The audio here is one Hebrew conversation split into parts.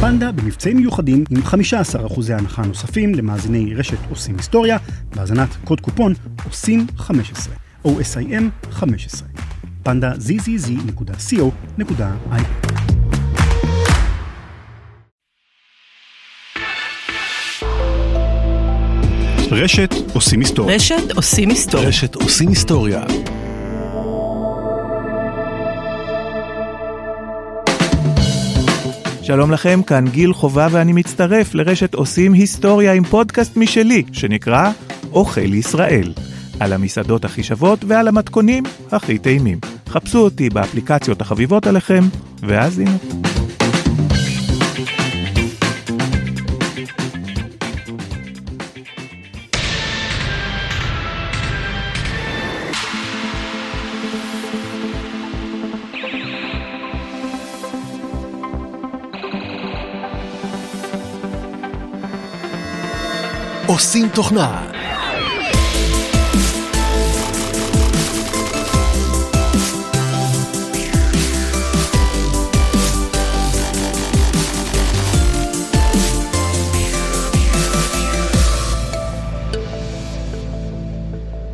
פנדה במבצעים מיוחדים עם 15% הנחה נוספים למאזיני רשת עושים היסטוריה, בהאזנת קוד קופון עושים 15, OSIM 15. פנדה zzz.co.il רשת עושים היסטוריה. רשת עושים היסטוריה. רשת עושים היסטוריה. שלום לכם, כאן גיל חובה ואני מצטרף לרשת עושים היסטוריה עם פודקאסט משלי, שנקרא אוכל ישראל. על המסעדות הכי שוות ועל המתכונים הכי טעימים. חפשו אותי באפליקציות החביבות עליכם, והאזינו. עושים תוכנה.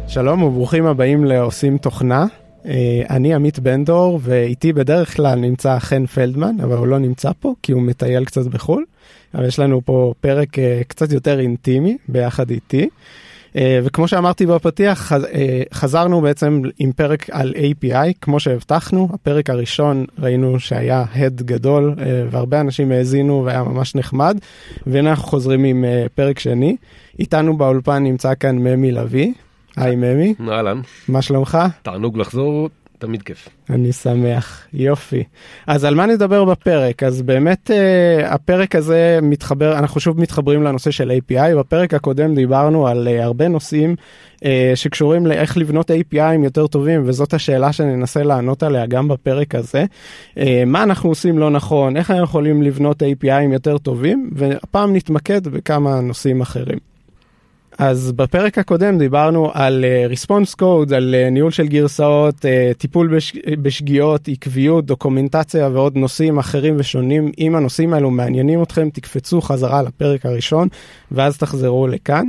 שלום וברוכים הבאים לעושים תוכנה. אה, אני עמית בן דור ואיתי בדרך כלל נמצא חן פלדמן אבל הוא לא נמצא פה כי הוא מטייל קצת בחו"ל. אבל יש לנו פה פרק אה, קצת יותר אינטימי ביחד איתי. אה, וכמו שאמרתי בפתיח חזרנו בעצם עם פרק על API כמו שהבטחנו הפרק הראשון ראינו שהיה הד גדול והרבה אנשים האזינו והיה ממש נחמד והנה אנחנו חוזרים עם פרק שני איתנו באולפן נמצא כאן ממי לביא. היי ממי. אהלן. מה שלומך? תענוג לחזור, תמיד כיף. אני שמח, יופי. אז על מה נדבר בפרק? אז באמת uh, הפרק הזה מתחבר, אנחנו שוב מתחברים לנושא של API, בפרק הקודם דיברנו על uh, הרבה נושאים uh, שקשורים לאיך לבנות APIים יותר טובים, וזאת השאלה שננסה לענות עליה גם בפרק הזה. Uh, מה אנחנו עושים לא נכון, איך אנחנו יכולים לבנות APIים יותר טובים, והפעם נתמקד בכמה נושאים אחרים. אז בפרק הקודם דיברנו על uh, response code, על uh, ניהול של גרסאות, uh, טיפול בש, בשגיאות, עקביות, דוקומנטציה ועוד נושאים אחרים ושונים. אם הנושאים האלו מעניינים אתכם, תקפצו חזרה לפרק הראשון ואז תחזרו לכאן.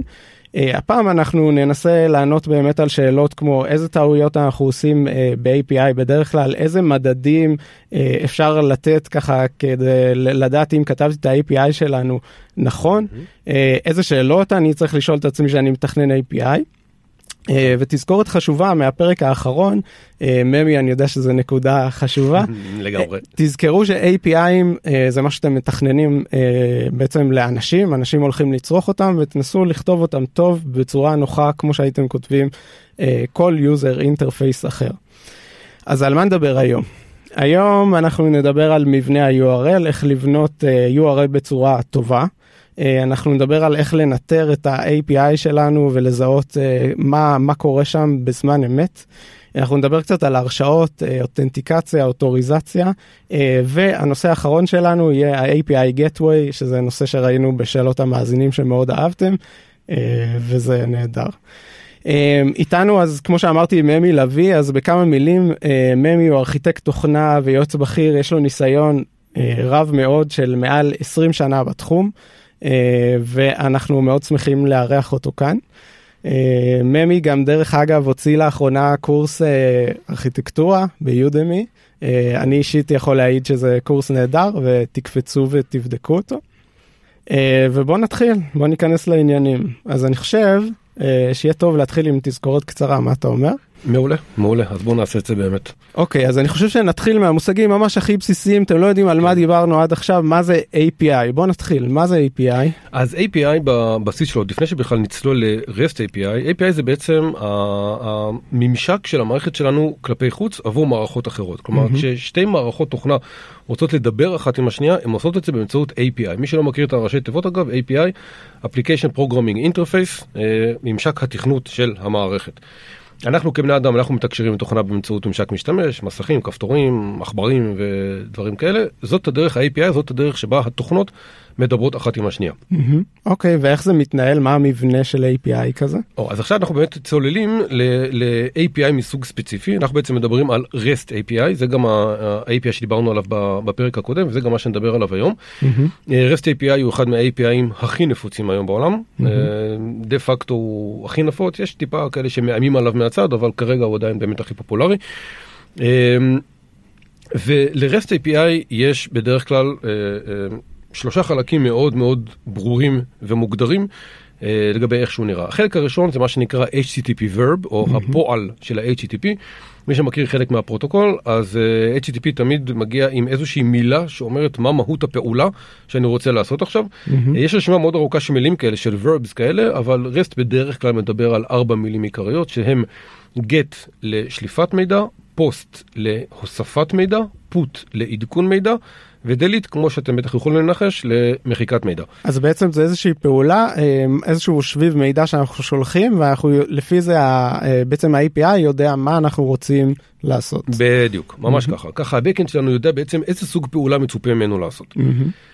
Uh, הפעם אנחנו ננסה לענות באמת על שאלות כמו איזה טעויות אנחנו עושים uh, ב-API בדרך כלל, איזה מדדים uh, אפשר לתת ככה כדי לדעת אם כתבתי את ה-API שלנו נכון, איזה שאלות אני צריך לשאול את עצמי שאני מתכנן API. Uh, ותזכורת חשובה מהפרק האחרון, uh, ממי אני יודע שזו נקודה חשובה. לגמרי. Uh, תזכרו ש-APIים זה מה שאתם מתכננים בעצם לאנשים, אנשים הולכים לצרוך אותם ותנסו לכתוב אותם טוב בצורה נוחה כמו שהייתם כותבים כל user interface אחר. אז על מה נדבר היום? היום אנחנו נדבר על מבנה ה-URL, איך לבנות URL בצורה טובה. אה, אנחנו נדבר על איך לנטר את ה-API שלנו ולזהות אה, מה, מה קורה שם בזמן אמת. אנחנו נדבר קצת על הרשאות, אה, אותנטיקציה, אוטוריזציה, והנושא האחרון שלנו יהיה ה-API Gateway, שזה נושא שראינו בשאלות המאזינים שמאוד אהבתם, וזה נהדר. איתנו אז כמו שאמרתי ממי לביא אז בכמה מילים ממי הוא ארכיטקט תוכנה ויועץ בכיר יש לו ניסיון רב מאוד של מעל 20 שנה בתחום. אה, ואנחנו מאוד שמחים לארח אותו כאן. אה, ממי גם דרך אגב הוציא לאחרונה קורס אה, ארכיטקטורה ביודמי. אני אישית יכול להעיד שזה קורס נהדר ותקפצו ותבדקו אותו. ובואו נתחיל, בואו ניכנס לעניינים. אז אני חושב שיהיה טוב להתחיל עם תזכורת קצרה, מה אתה אומר? מעולה, מעולה, אז בואו נעשה את זה באמת. אוקיי, אז אני חושב שנתחיל מהמושגים ממש הכי בסיסיים, אתם לא יודעים על מה דיברנו עד עכשיו, מה זה API. בואו נתחיל, מה זה API? אז API בבסיס שלו, לפני שבכלל נצלול ל-REST API, API זה בעצם הממשק של המערכת שלנו כלפי חוץ עבור מערכות אחרות. כלומר, כששתי מערכות תוכנה רוצות לדבר אחת עם השנייה, הן עושות את זה באמצעות API. מי שלא מכיר את הראשי תיבות אגב, API, Application Programming Interface, אה, ממשק התכנות של המערכת. אנחנו כבני אדם אנחנו מתקשרים תוכנה באמצעות ממשק משתמש מסכים כפתורים עכברים ודברים כאלה. זאת הדרך ה-API זאת הדרך שבה התוכנות מדברות אחת עם השנייה. אוקיי, ואיך זה מתנהל? מה המבנה של API כזה? או, אז עכשיו אנחנו באמת צוללים ל-API מסוג ספציפי, אנחנו בעצם מדברים על REST API, זה גם ה-API שדיברנו עליו בפרק הקודם, וזה גם מה שנדבר עליו היום. אה, REST API הוא אחד מה-APIים הכי נפוצים היום בעולם, אה, דה פקטו הוא הכי נפוץ, יש טיפה כאלה שמאיימים עליו מהצד, אבל כרגע הוא עדיין באמת הכי פופולרי. אה, ול-REST API יש בדרך כלל שלושה חלקים מאוד מאוד ברורים ומוגדרים אה, לגבי איך שהוא נראה. החלק הראשון זה מה שנקרא HTTP verb, או הפועל של ה-HTTP. מי שמכיר חלק מהפרוטוקול, אז אה, HTTP תמיד מגיע עם איזושהי מילה שאומרת מה מהות הפעולה שאני רוצה לעשות עכשיו. אה, יש רשימה מאוד ארוכה של מילים כאלה, של verbs כאלה, אבל REST בדרך כלל מדבר על ארבע מילים עיקריות, שהם get לשליפת מידע, post להוספת מידע, put לעדכון מידע, ודליט, כמו שאתם בטח יכולים לנחש, למחיקת מידע. אז בעצם זה איזושהי פעולה, אה, איזשהו שביב מידע שאנחנו שולחים, ואנחנו לפי זה אה, בעצם ה-API יודע מה אנחנו רוצים לעשות. בדיוק, ממש ככה. ככה הבקאנד שלנו יודע בעצם איזה סוג פעולה מצופה ממנו לעשות.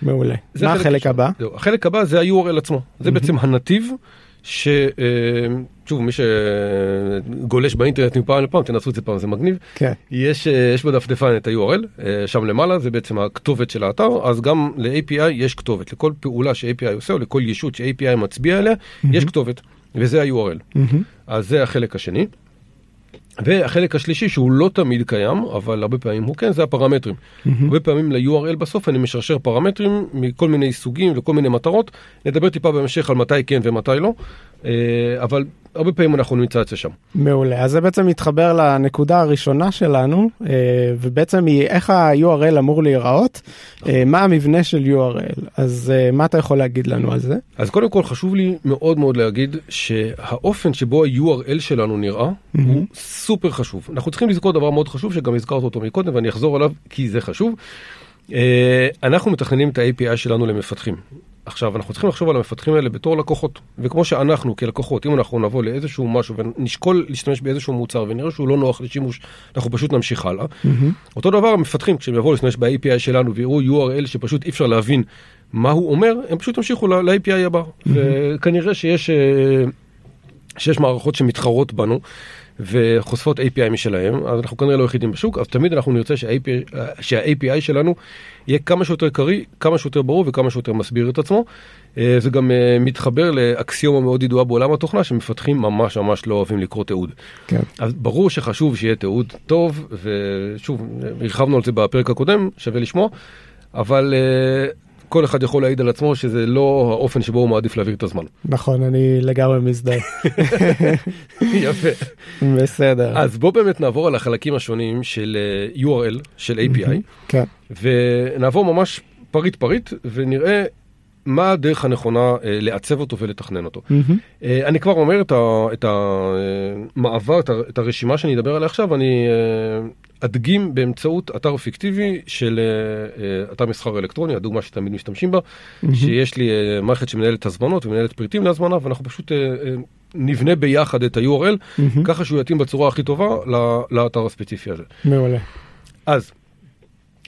מעולה. מה החלק. הבא? זהו, החלק הבא זה ה-URL עצמו. זה בעצם הנתיב, ש... אה, שוב, מי שגולש באינטרנט מפעם לפעם, תנסו את זה פעם, זה מגניב. כן. יש, אה, יש בדף דפן את ה-URL, אה, שם למעלה זה בעצם הכתובת של האתר, אז גם ל-API יש כתובת. לכל פעולה ש-API עושה, או לכל ישות ש-API מצביע עליה, יש כתובת, וזה ה-URL. מהמם. אז זה החלק השני. והחלק השלישי שהוא לא תמיד קיים, אבל הרבה פעמים הוא כן, זה הפרמטרים. הרבה פעמים ל-URL בסוף אני משרשר פרמטרים מכל מיני סוגים וכל מיני מטרות. נדבר טיפה בהמשך על מתי כן ומתי לא, אבל הרבה פעמים אנחנו נמצא את זה שם. מעולה. אז זה בעצם מתחבר לנקודה הראשונה שלנו, אה, ובעצם היא איך ה-URL אמור להיראות, אה, מה המבנה של URL. אז אה, מה אתה יכול להגיד לנו על זה? אז קודם כל חשוב לי מאוד מאוד להגיד שהאופן שבו ה-URL שלנו נראה הוא סופר חשוב. אנחנו צריכים לזכור דבר מאוד חשוב שגם הזכרת אותו מקודם ואני אחזור עליו כי זה חשוב. אה, אנחנו מתכננים את ה-API שלנו למפתחים. עכשיו אנחנו צריכים לחשוב על המפתחים האלה בתור לקוחות. וכמו שאנחנו כלקוחות אם אנחנו נבוא לאיזשהו משהו ונשקול להשתמש באיזשהו מוצר ונראה שהוא לא נוח לשימוש אנחנו פשוט נמשיך הלאה. אותו דבר המפתחים כשהם יבואו להשתמש ב-API שלנו ויראו URL שפשוט אי אפשר להבין מה הוא אומר הם פשוט ימשיכו ל-API הבא. וכנראה שיש אה, שיש מערכות שמתחרות בנו וחושפות API משלהם, אז אנחנו כנראה לא יחידים בשוק, אז תמיד אנחנו נרצה שה-API, שה-API שלנו יהיה כמה שיותר קריא, כמה שיותר ברור וכמה שיותר מסביר את עצמו. אה, זה גם אה, מתחבר לאקסיומה מאוד ידועה בעולם התוכנה, שמפתחים ממש ממש לא אוהבים לקרוא תיעוד. כן. אז ברור שחשוב שיהיה תיעוד טוב, ושוב, הרחבנו על זה בפרק הקודם, שווה לשמוע, אבל אה, כל אחד יכול להעיד על עצמו שזה לא האופן שבו הוא מעדיף להעביר את הזמן. נכון, אני לגמרי מזדהה. יפה. בסדר. אז בוא באמת נעבור על החלקים השונים של אה, URL, של API, כן. ונעבור ממש פריט פריט, ונראה מה הדרך הנכונה אה, לעצב אותו ולתכנן אותו. מהמם. אה, אני כבר אומר את ה- את המעבר, את ה- את הרשימה שאני אדבר עליה עכשיו, אני אה, אדגים באמצעות אתר פיקטיבי של אה, אה, אתר מסחר אלקטרוני, הדוגמה שתמיד משתמשים בה, שיש לי אה, מערכת שמנהלת הזמנות ומנהלת פריטים להזמנה, ואנחנו פשוט נבנה ביחד את ה-URL, ככה שהוא יתאים בצורה הכי טובה לאתר הספציפי הזה. מעולה. אז,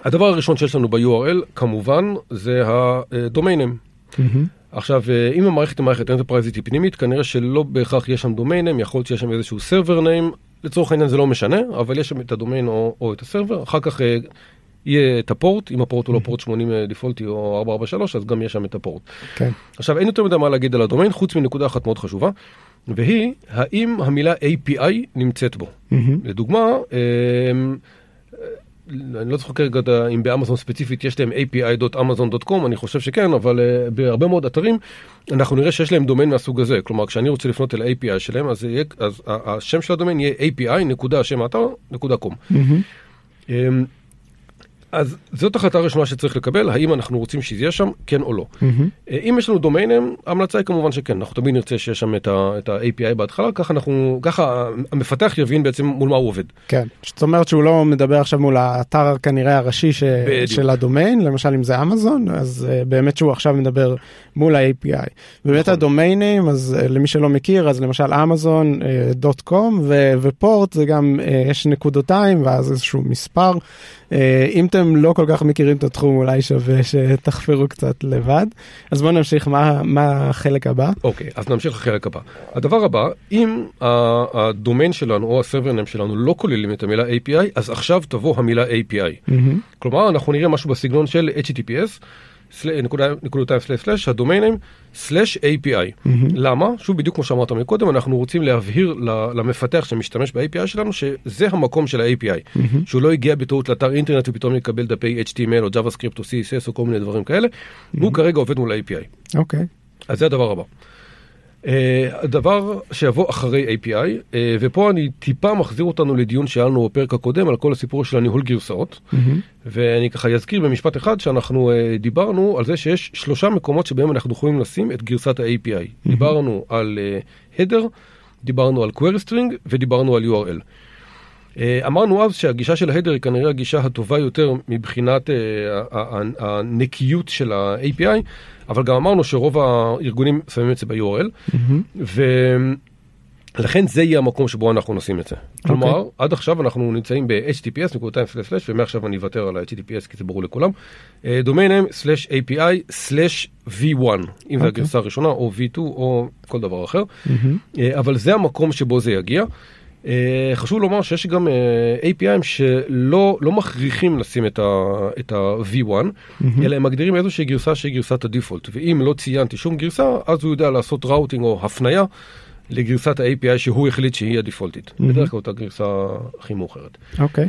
הדבר הראשון שיש לנו ב-URL, כמובן, זה הדומיינים. עכשיו, אם המערכת היא מערכת אנטרפרייזית פנימית, כנראה שלא בהכרח יש שם דומיינים, יכול להיות שיש שם איזשהו סרבר ניים, לצורך העניין זה לא משנה, אבל יש שם את הדומיין או, או את הסרבר, אחר כך אה, יהיה את הפורט, אם הפורט הוא לא פורט 80 דיפולטי או 443, אז גם יש שם את הפורט. כן. עכשיו, אין יותר מדי מה להגיד על הדומיין, חוץ מנקודה אחת מאוד חשובה, והיא, האם המילה API נמצאת בו. מהמם. לדוגמה, אמ, אני לא זוכר כרגע אם באמזון ספציפית יש להם api.amazon.com, אני חושב שכן, אבל אה, בהרבה מאוד אתרים אנחנו נראה שיש להם דומיין מהסוג הזה. כלומר, כשאני רוצה לפנות אל ה-API שלהם, אז, יהיה, אז השם של הדומיין יהיה api.שם האתר.com. מהמם. אמ, אז זאת החלטה ראשונה שצריך לקבל, האם אנחנו רוצים שזה יהיה שם, כן או לא. אה, אם יש לנו דומיינים, ההמלצה היא כמובן שכן, אנחנו תמיד נרצה שיש שם את ה- את ה-API בהתחלה, ככה אנחנו, ככה המפתח יבין בעצם מול מה הוא עובד. כן. זאת אומרת שהוא לא מדבר עכשיו מול האתר כנראה הראשי ש... בדיוק. של הדומיין, למשל אם זה אמזון, אז uh, באמת שהוא עכשיו מדבר מול ה-API. באמת נכון. הדומיינים, אז uh, למי שלא מכיר, אז למשל אמזון דוט קום ופורט זה גם, יש נקודותיים ואז איזשהו מספר. אם אתם אתם לא כל כך מכירים את התחום, אולי שווה שתחפרו קצת לבד. אז בואו נמשיך, מה, מה החלק הבא? אוקיי, אז נמשיך לחלק הבא. הדבר הבא, אם הדומיין שלנו או הסרברנם שלנו לא כוללים את המילה API, אז עכשיו תבוא המילה API. כלומר, אנחנו נראה משהו בסגנון של HTTPS, הדומיינים סלש API. למה? שוב, בדיוק כמו שאמרת מקודם, אנחנו רוצים להבהיר למפתח שמשתמש ב-API שלנו, שזה המקום של ה-API. שהוא לא הגיע בטעות לאתר אינטרנט ופתאום יקבל דפי HTML או JavaScript או CSS או כל מיני דברים כאלה, הוא כרגע עובד מול ה-API. אוקיי. אז זה הדבר הבא. Uh, הדבר שיבוא אחרי API, uh, ופה אני טיפה מחזיר אותנו לדיון שהיה לנו בפרק הקודם על כל הסיפור של הניהול גרסאות, ואני ככה אזכיר במשפט אחד שאנחנו uh, דיברנו על זה שיש שלושה מקומות שבהם אנחנו יכולים לשים את גרסת ה-API. דיברנו על uh, header, דיברנו על query string ודיברנו על URL. Uh, אמרנו אז שהגישה של ההדר היא כנראה הגישה הטובה יותר מבחינת uh, ה- ה- ה- הנקיות של ה-API, אבל גם אמרנו שרוב הארגונים שמים את זה ב-URL, ולכן זה יהיה המקום שבו אנחנו נשים את זה. כלומר, עד עכשיו אנחנו נמצאים ב-HTTPS, ומעכשיו אני אוותר על ה-HTTPS כי זה ברור לכולם, אה, domain name סלש API סלש V1, אם זה הגרסה הראשונה, או V2, או כל דבר אחר, אה, אבל זה המקום שבו זה יגיע. אה, חשוב לומר שיש גם אה, APIים שלא לא מכריחים לשים את ה- את ה-V1, אלא הם מגדירים איזושהי גרסה שהיא גרסת הדיפולט, ואם לא ציינתי שום גרסה, אז הוא יודע לעשות ראוטינג או הפנייה לגרסת ה-API שהוא החליט שהיא הדיפולטית. בדרך כלל אותה גרסה הכי מאוחרת. אוקיי.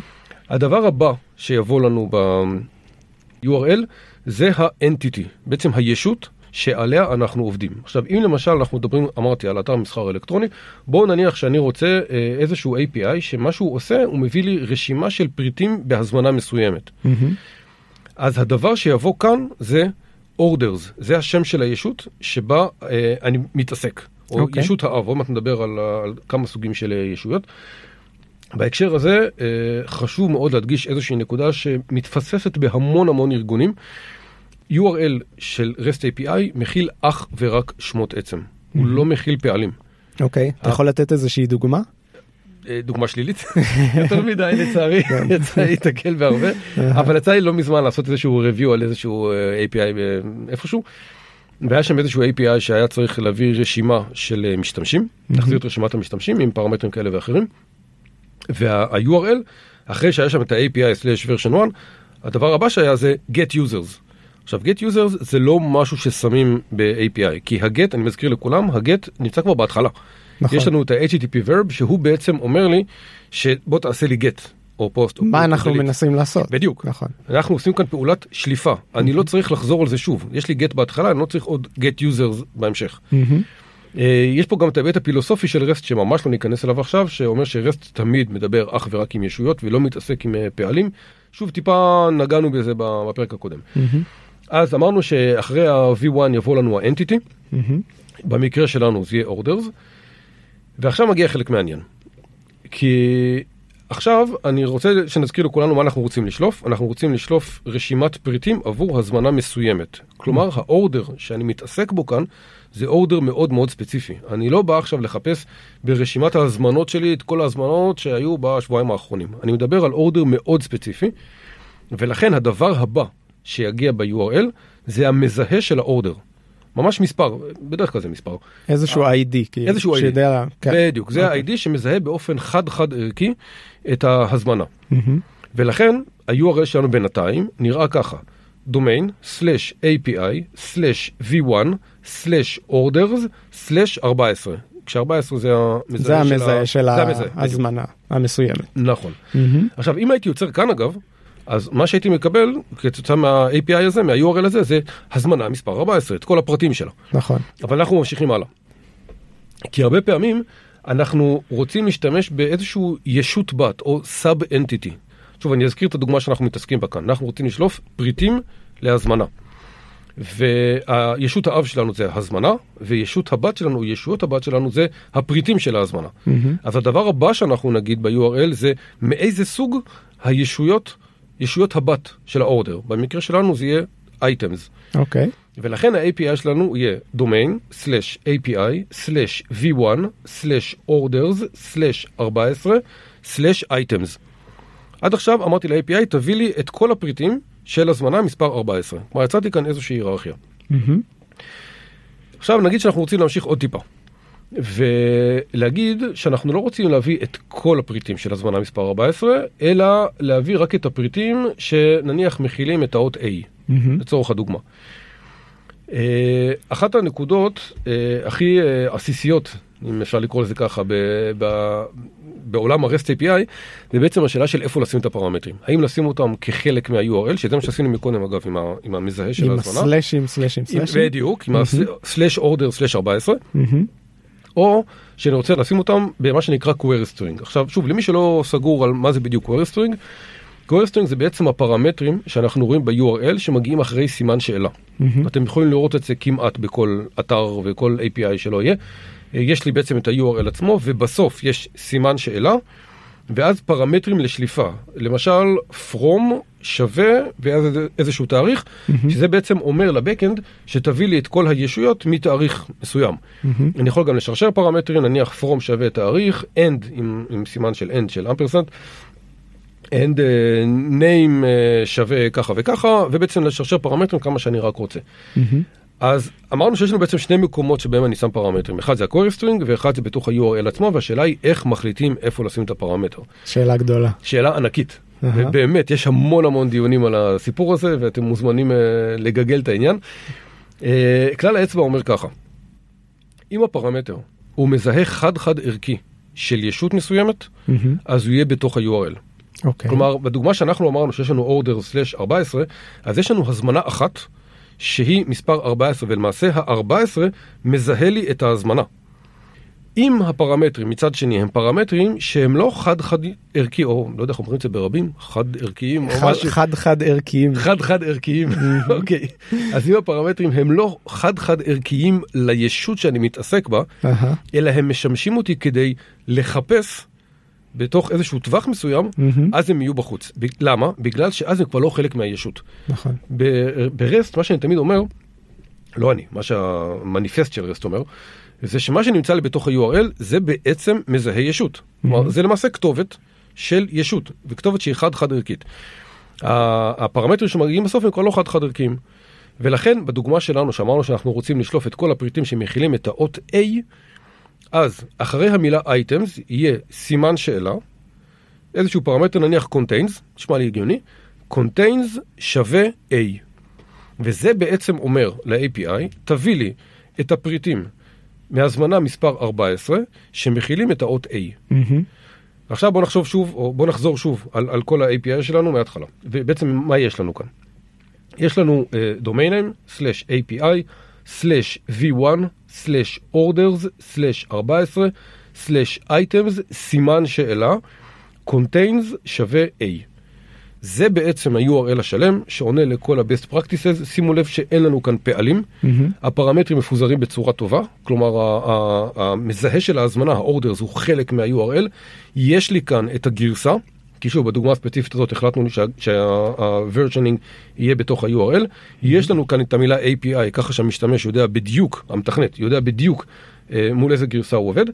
הדבר הבא שיבוא לנו ב-URL זה ה-entity, בעצם הישות שעליה אנחנו עובדים. עכשיו, אם למשל אנחנו מדברים, אמרתי, על אתר מסחר אלקטרוני, בואו נניח שאני רוצה אה, איזשהו API שמה שהוא עושה, הוא מביא לי רשימה של פריטים בהזמנה מסוימת. אז הדבר שיבוא כאן זה orders, זה השם של הישות שבה אה, אני מתעסק. או אוקיי. ישות האב, עוד מעט נדבר על, על כמה סוגים של אה, ישויות. בהקשר הזה אה, חשוב מאוד להדגיש איזושהי נקודה שמתפספת בהמון המון ארגונים. URL של REST API מכיל אך ורק שמות עצם, הוא לא מכיל פעלים. אוקיי. אתה יכול לתת איזושהי דוגמה? אה, דוגמה שלילית, יותר מדי לצערי, יצא לי להתקל בהרבה, אבל יצא לי לא מזמן לעשות איזשהו review על איזשהו אה, API אה, איפשהו, והיה שם איזשהו API שהיה צריך להביא רשימה של אה, משתמשים, להחזיר את רשימת המשתמשים עם פרמטרים כאלה ואחרים, וה-URL, אחרי שהיה שם את ה-API/version 1, הדבר הבא שהיה זה get users. עכשיו, get users זה לא משהו ששמים ב-API, כי ה-get, אני מזכיר לכולם, ה-get נמצא כבר בהתחלה. נכון. יש לנו את ה-HTTP verb, שהוא בעצם אומר לי, שבוא תעשה לי get, או פוסט. מה או אנחנו delete. מנסים לעשות? בדיוק. נכון. אנחנו עושים כאן פעולת שליפה. אני לא צריך לחזור על זה שוב. יש לי get בהתחלה, אני לא צריך עוד get users בהמשך. אה, יש פה גם את ההיבט הפילוסופי של רסט שממש לא ניכנס אליו עכשיו, שאומר שרסט תמיד מדבר אך ורק עם ישויות ולא מתעסק עם אה, פעלים. שוב, טיפה נגענו בזה בפרק הקודם. אז אמרנו שאחרי ה-V1 יבוא לנו ה-Entity, במקרה שלנו זה יהיה Orders, ועכשיו מגיע חלק מעניין. כי עכשיו אני רוצה שנזכיר לכולנו מה אנחנו רוצים לשלוף. אנחנו רוצים לשלוף רשימת פריטים עבור הזמנה מסוימת. כלומר, האורדר שאני מתעסק בו כאן זה אורדר מאוד מאוד ספציפי. אני לא בא עכשיו לחפש ברשימת ההזמנות שלי את כל ההזמנות שהיו בשבועיים האחרונים. אני מדבר על אורדר מאוד ספציפי, ולכן הדבר הבא שיגיע ב-URL זה המזהה של האורדר. ממש מספר, בדרך כלל זה מספר. איזשהו ID. כאילו, איזשהו ID. שיודע- כן. בדיוק, זה אוקיי. ה-ID שמזהה באופן חד-חד ערכי את ההזמנה. ולכן ה-URL שלנו בינתיים נראה ככה, domain slash API slash v1 slash orders slash 14. כש-14 זה המזהה זה המזהה של בדיוק. ההזמנה המסוימת. נכון. עכשיו, אם הייתי יוצר כאן אגב, אז מה שהייתי מקבל כתוצאה מה-API הזה, מה-URL הזה, זה הזמנה מספר 14, את כל הפרטים שלה. נכון. אבל אנחנו ממשיכים הלאה. כי הרבה פעמים אנחנו רוצים להשתמש באיזשהו ישות בת או סאב אנטיטי. שוב, אני אזכיר את הדוגמה שאנחנו מתעסקים בה כאן. אנחנו רוצים לשלוף פריטים להזמנה. והישות האב שלנו זה הזמנה, וישות הבת שלנו, ישויות הבת שלנו זה הפריטים של ההזמנה. אז הדבר הבא שאנחנו נגיד ב-URL זה מאיזה סוג הישויות, ישויות הבת של האורדר. במקרה שלנו זה יהיה items. אוקיי. ולכן ה-API שלנו יהיה domain, slash API, slash v1, slash orders, slash 14, slash items. עד עכשיו אמרתי ל-API, תביא לי את כל הפריטים של הזמנה מספר 14. כלומר, יצרתי כאן איזושהי היררכיה. מהמם. עכשיו נגיד שאנחנו רוצים להמשיך עוד טיפה. ולהגיד שאנחנו לא רוצים להביא את כל הפריטים של הזמנה מספר 14, אלא להביא רק את הפריטים שנניח מכילים את האות A, מהמם. לצורך הדוגמה. אה, אחת הנקודות אה, הכי אה, עסיסיות, אם אפשר לקרוא לזה ככה, ב, ב, בעולם ה-REST API, זה בעצם השאלה של איפה לשים את הפרמטרים. האם לשים אותם כחלק מה-URL, שזה מה שעשינו מקודם אגב עם, ה, עם המזהה של עם ההזמנה. הסלאשים, סלאשים, עם- סלאשים. בדיוק, עם ה-slash order slash 14, מהמם. או שאני רוצה לשים אותם במה שנקרא query string. עכשיו, שוב, למי שלא סגור על מה זה בדיוק query string, query string זה בעצם הפרמטרים שאנחנו רואים ב-URL שמגיעים אחרי סימן שאלה. מהמם. אתם יכולים לראות את זה כמעט בכל אתר וכל API שלא יהיה. אה, יש לי בעצם את ה-URL עצמו, ובסוף יש סימן שאלה, ואז פרמטרים לשליפה. למשל, from שווה ואז איזשהו תאריך, שזה בעצם אומר לבקאנד שתביא לי את כל הישויות מתאריך מסוים. מהמם. אני יכול גם לשרשר פרמטרים, נניח from שווה תאריך, end עם, עם סימן של end של אמפרסנט, end uh, name uh, שווה ככה וככה, ובעצם לשרשר פרמטרים כמה שאני רק רוצה. מהמם. אז אמרנו שיש לנו בעצם שני מקומות שבהם אני שם פרמטרים, אחד זה ה-query string ואחד זה בתוך ה-URL עצמו, והשאלה היא איך מחליטים איפה לשים את הפרמטר. שאלה גדולה. שאלה ענקית. אהה. ובאמת, יש המון המון דיונים על הסיפור הזה, ואתם מוזמנים uh, לגגל את העניין. Uh, כלל האצבע אומר ככה, אם הפרמטר הוא מזהה חד-חד ערכי של ישות מסוימת. אז הוא יהיה בתוך ה-URL. אוקיי. כלומר, בדוגמה שאנחנו אמרנו שיש לנו order/14, אז יש לנו הזמנה אחת שהיא מספר 14, ולמעשה ה-14 מזהה לי את ההזמנה. אם הפרמטרים מצד שני הם פרמטרים שהם לא חד-חד ערכי, או לא יודע איך אומרים את זה ברבים, חד ערכיים או חד- משהו. חד חד ערכיים. חד חד ערכיים, אוקיי. אז אם הפרמטרים הם לא חד חד ערכיים לישות שאני מתעסק בה. אלא הם משמשים אותי כדי לחפש בתוך איזשהו טווח מסוים, מהמם. אז הם יהיו בחוץ. ב- למה? בגלל שאז הם כבר לא חלק מהישות. נכון. ב- ברסט, מה שאני תמיד אומר, לא אני, מה שהמניפסט של רסט אומר, זה שמה שנמצא לי בתוך ה-URL זה בעצם מזהה ישות. כלומר, זה למעשה כתובת של ישות, וכתובת שהיא חד-חד ערכית. הפרמטרים שמגיעים בסוף הם כבר לא חד-חד ערכיים. ולכן בדוגמה שלנו שאמרנו שאנחנו רוצים לשלוף את כל הפריטים שמכילים את האות A, אז אחרי המילה items יהיה סימן שאלה, איזשהו פרמטר נניח contains, נשמע לי הגיוני, contains שווה A. וזה בעצם אומר ל-API, תביא לי את הפריטים מהזמנה מספר 14 שמכילים את האות A. מהמם. עכשיו בוא נחשוב שוב, או בוא נחזור שוב על, על כל ה-API שלנו מההתחלה. ובעצם מה יש לנו כאן? יש לנו uh, domain name, slash API, slash v1, slash orders, slash 14, slash items, סימן שאלה, contains שווה A. זה בעצם ה-URL השלם שעונה לכל ה-best practices. שימו לב שאין לנו כאן פעלים. מהמם. הפרמטרים מפוזרים בצורה טובה, כלומר המזהה של ההזמנה, ה-orders, הוא חלק מה-URL. יש לי כאן את הגרסה, כי שוב, בדוגמה הספציפית הזאת החלטנו שה- שה-versioning יהיה בתוך ה-URL. יש לנו כאן את המילה API, ככה שהמשתמש יודע בדיוק, המתכנת יודע בדיוק אה, מול איזה גרסה הוא עובד.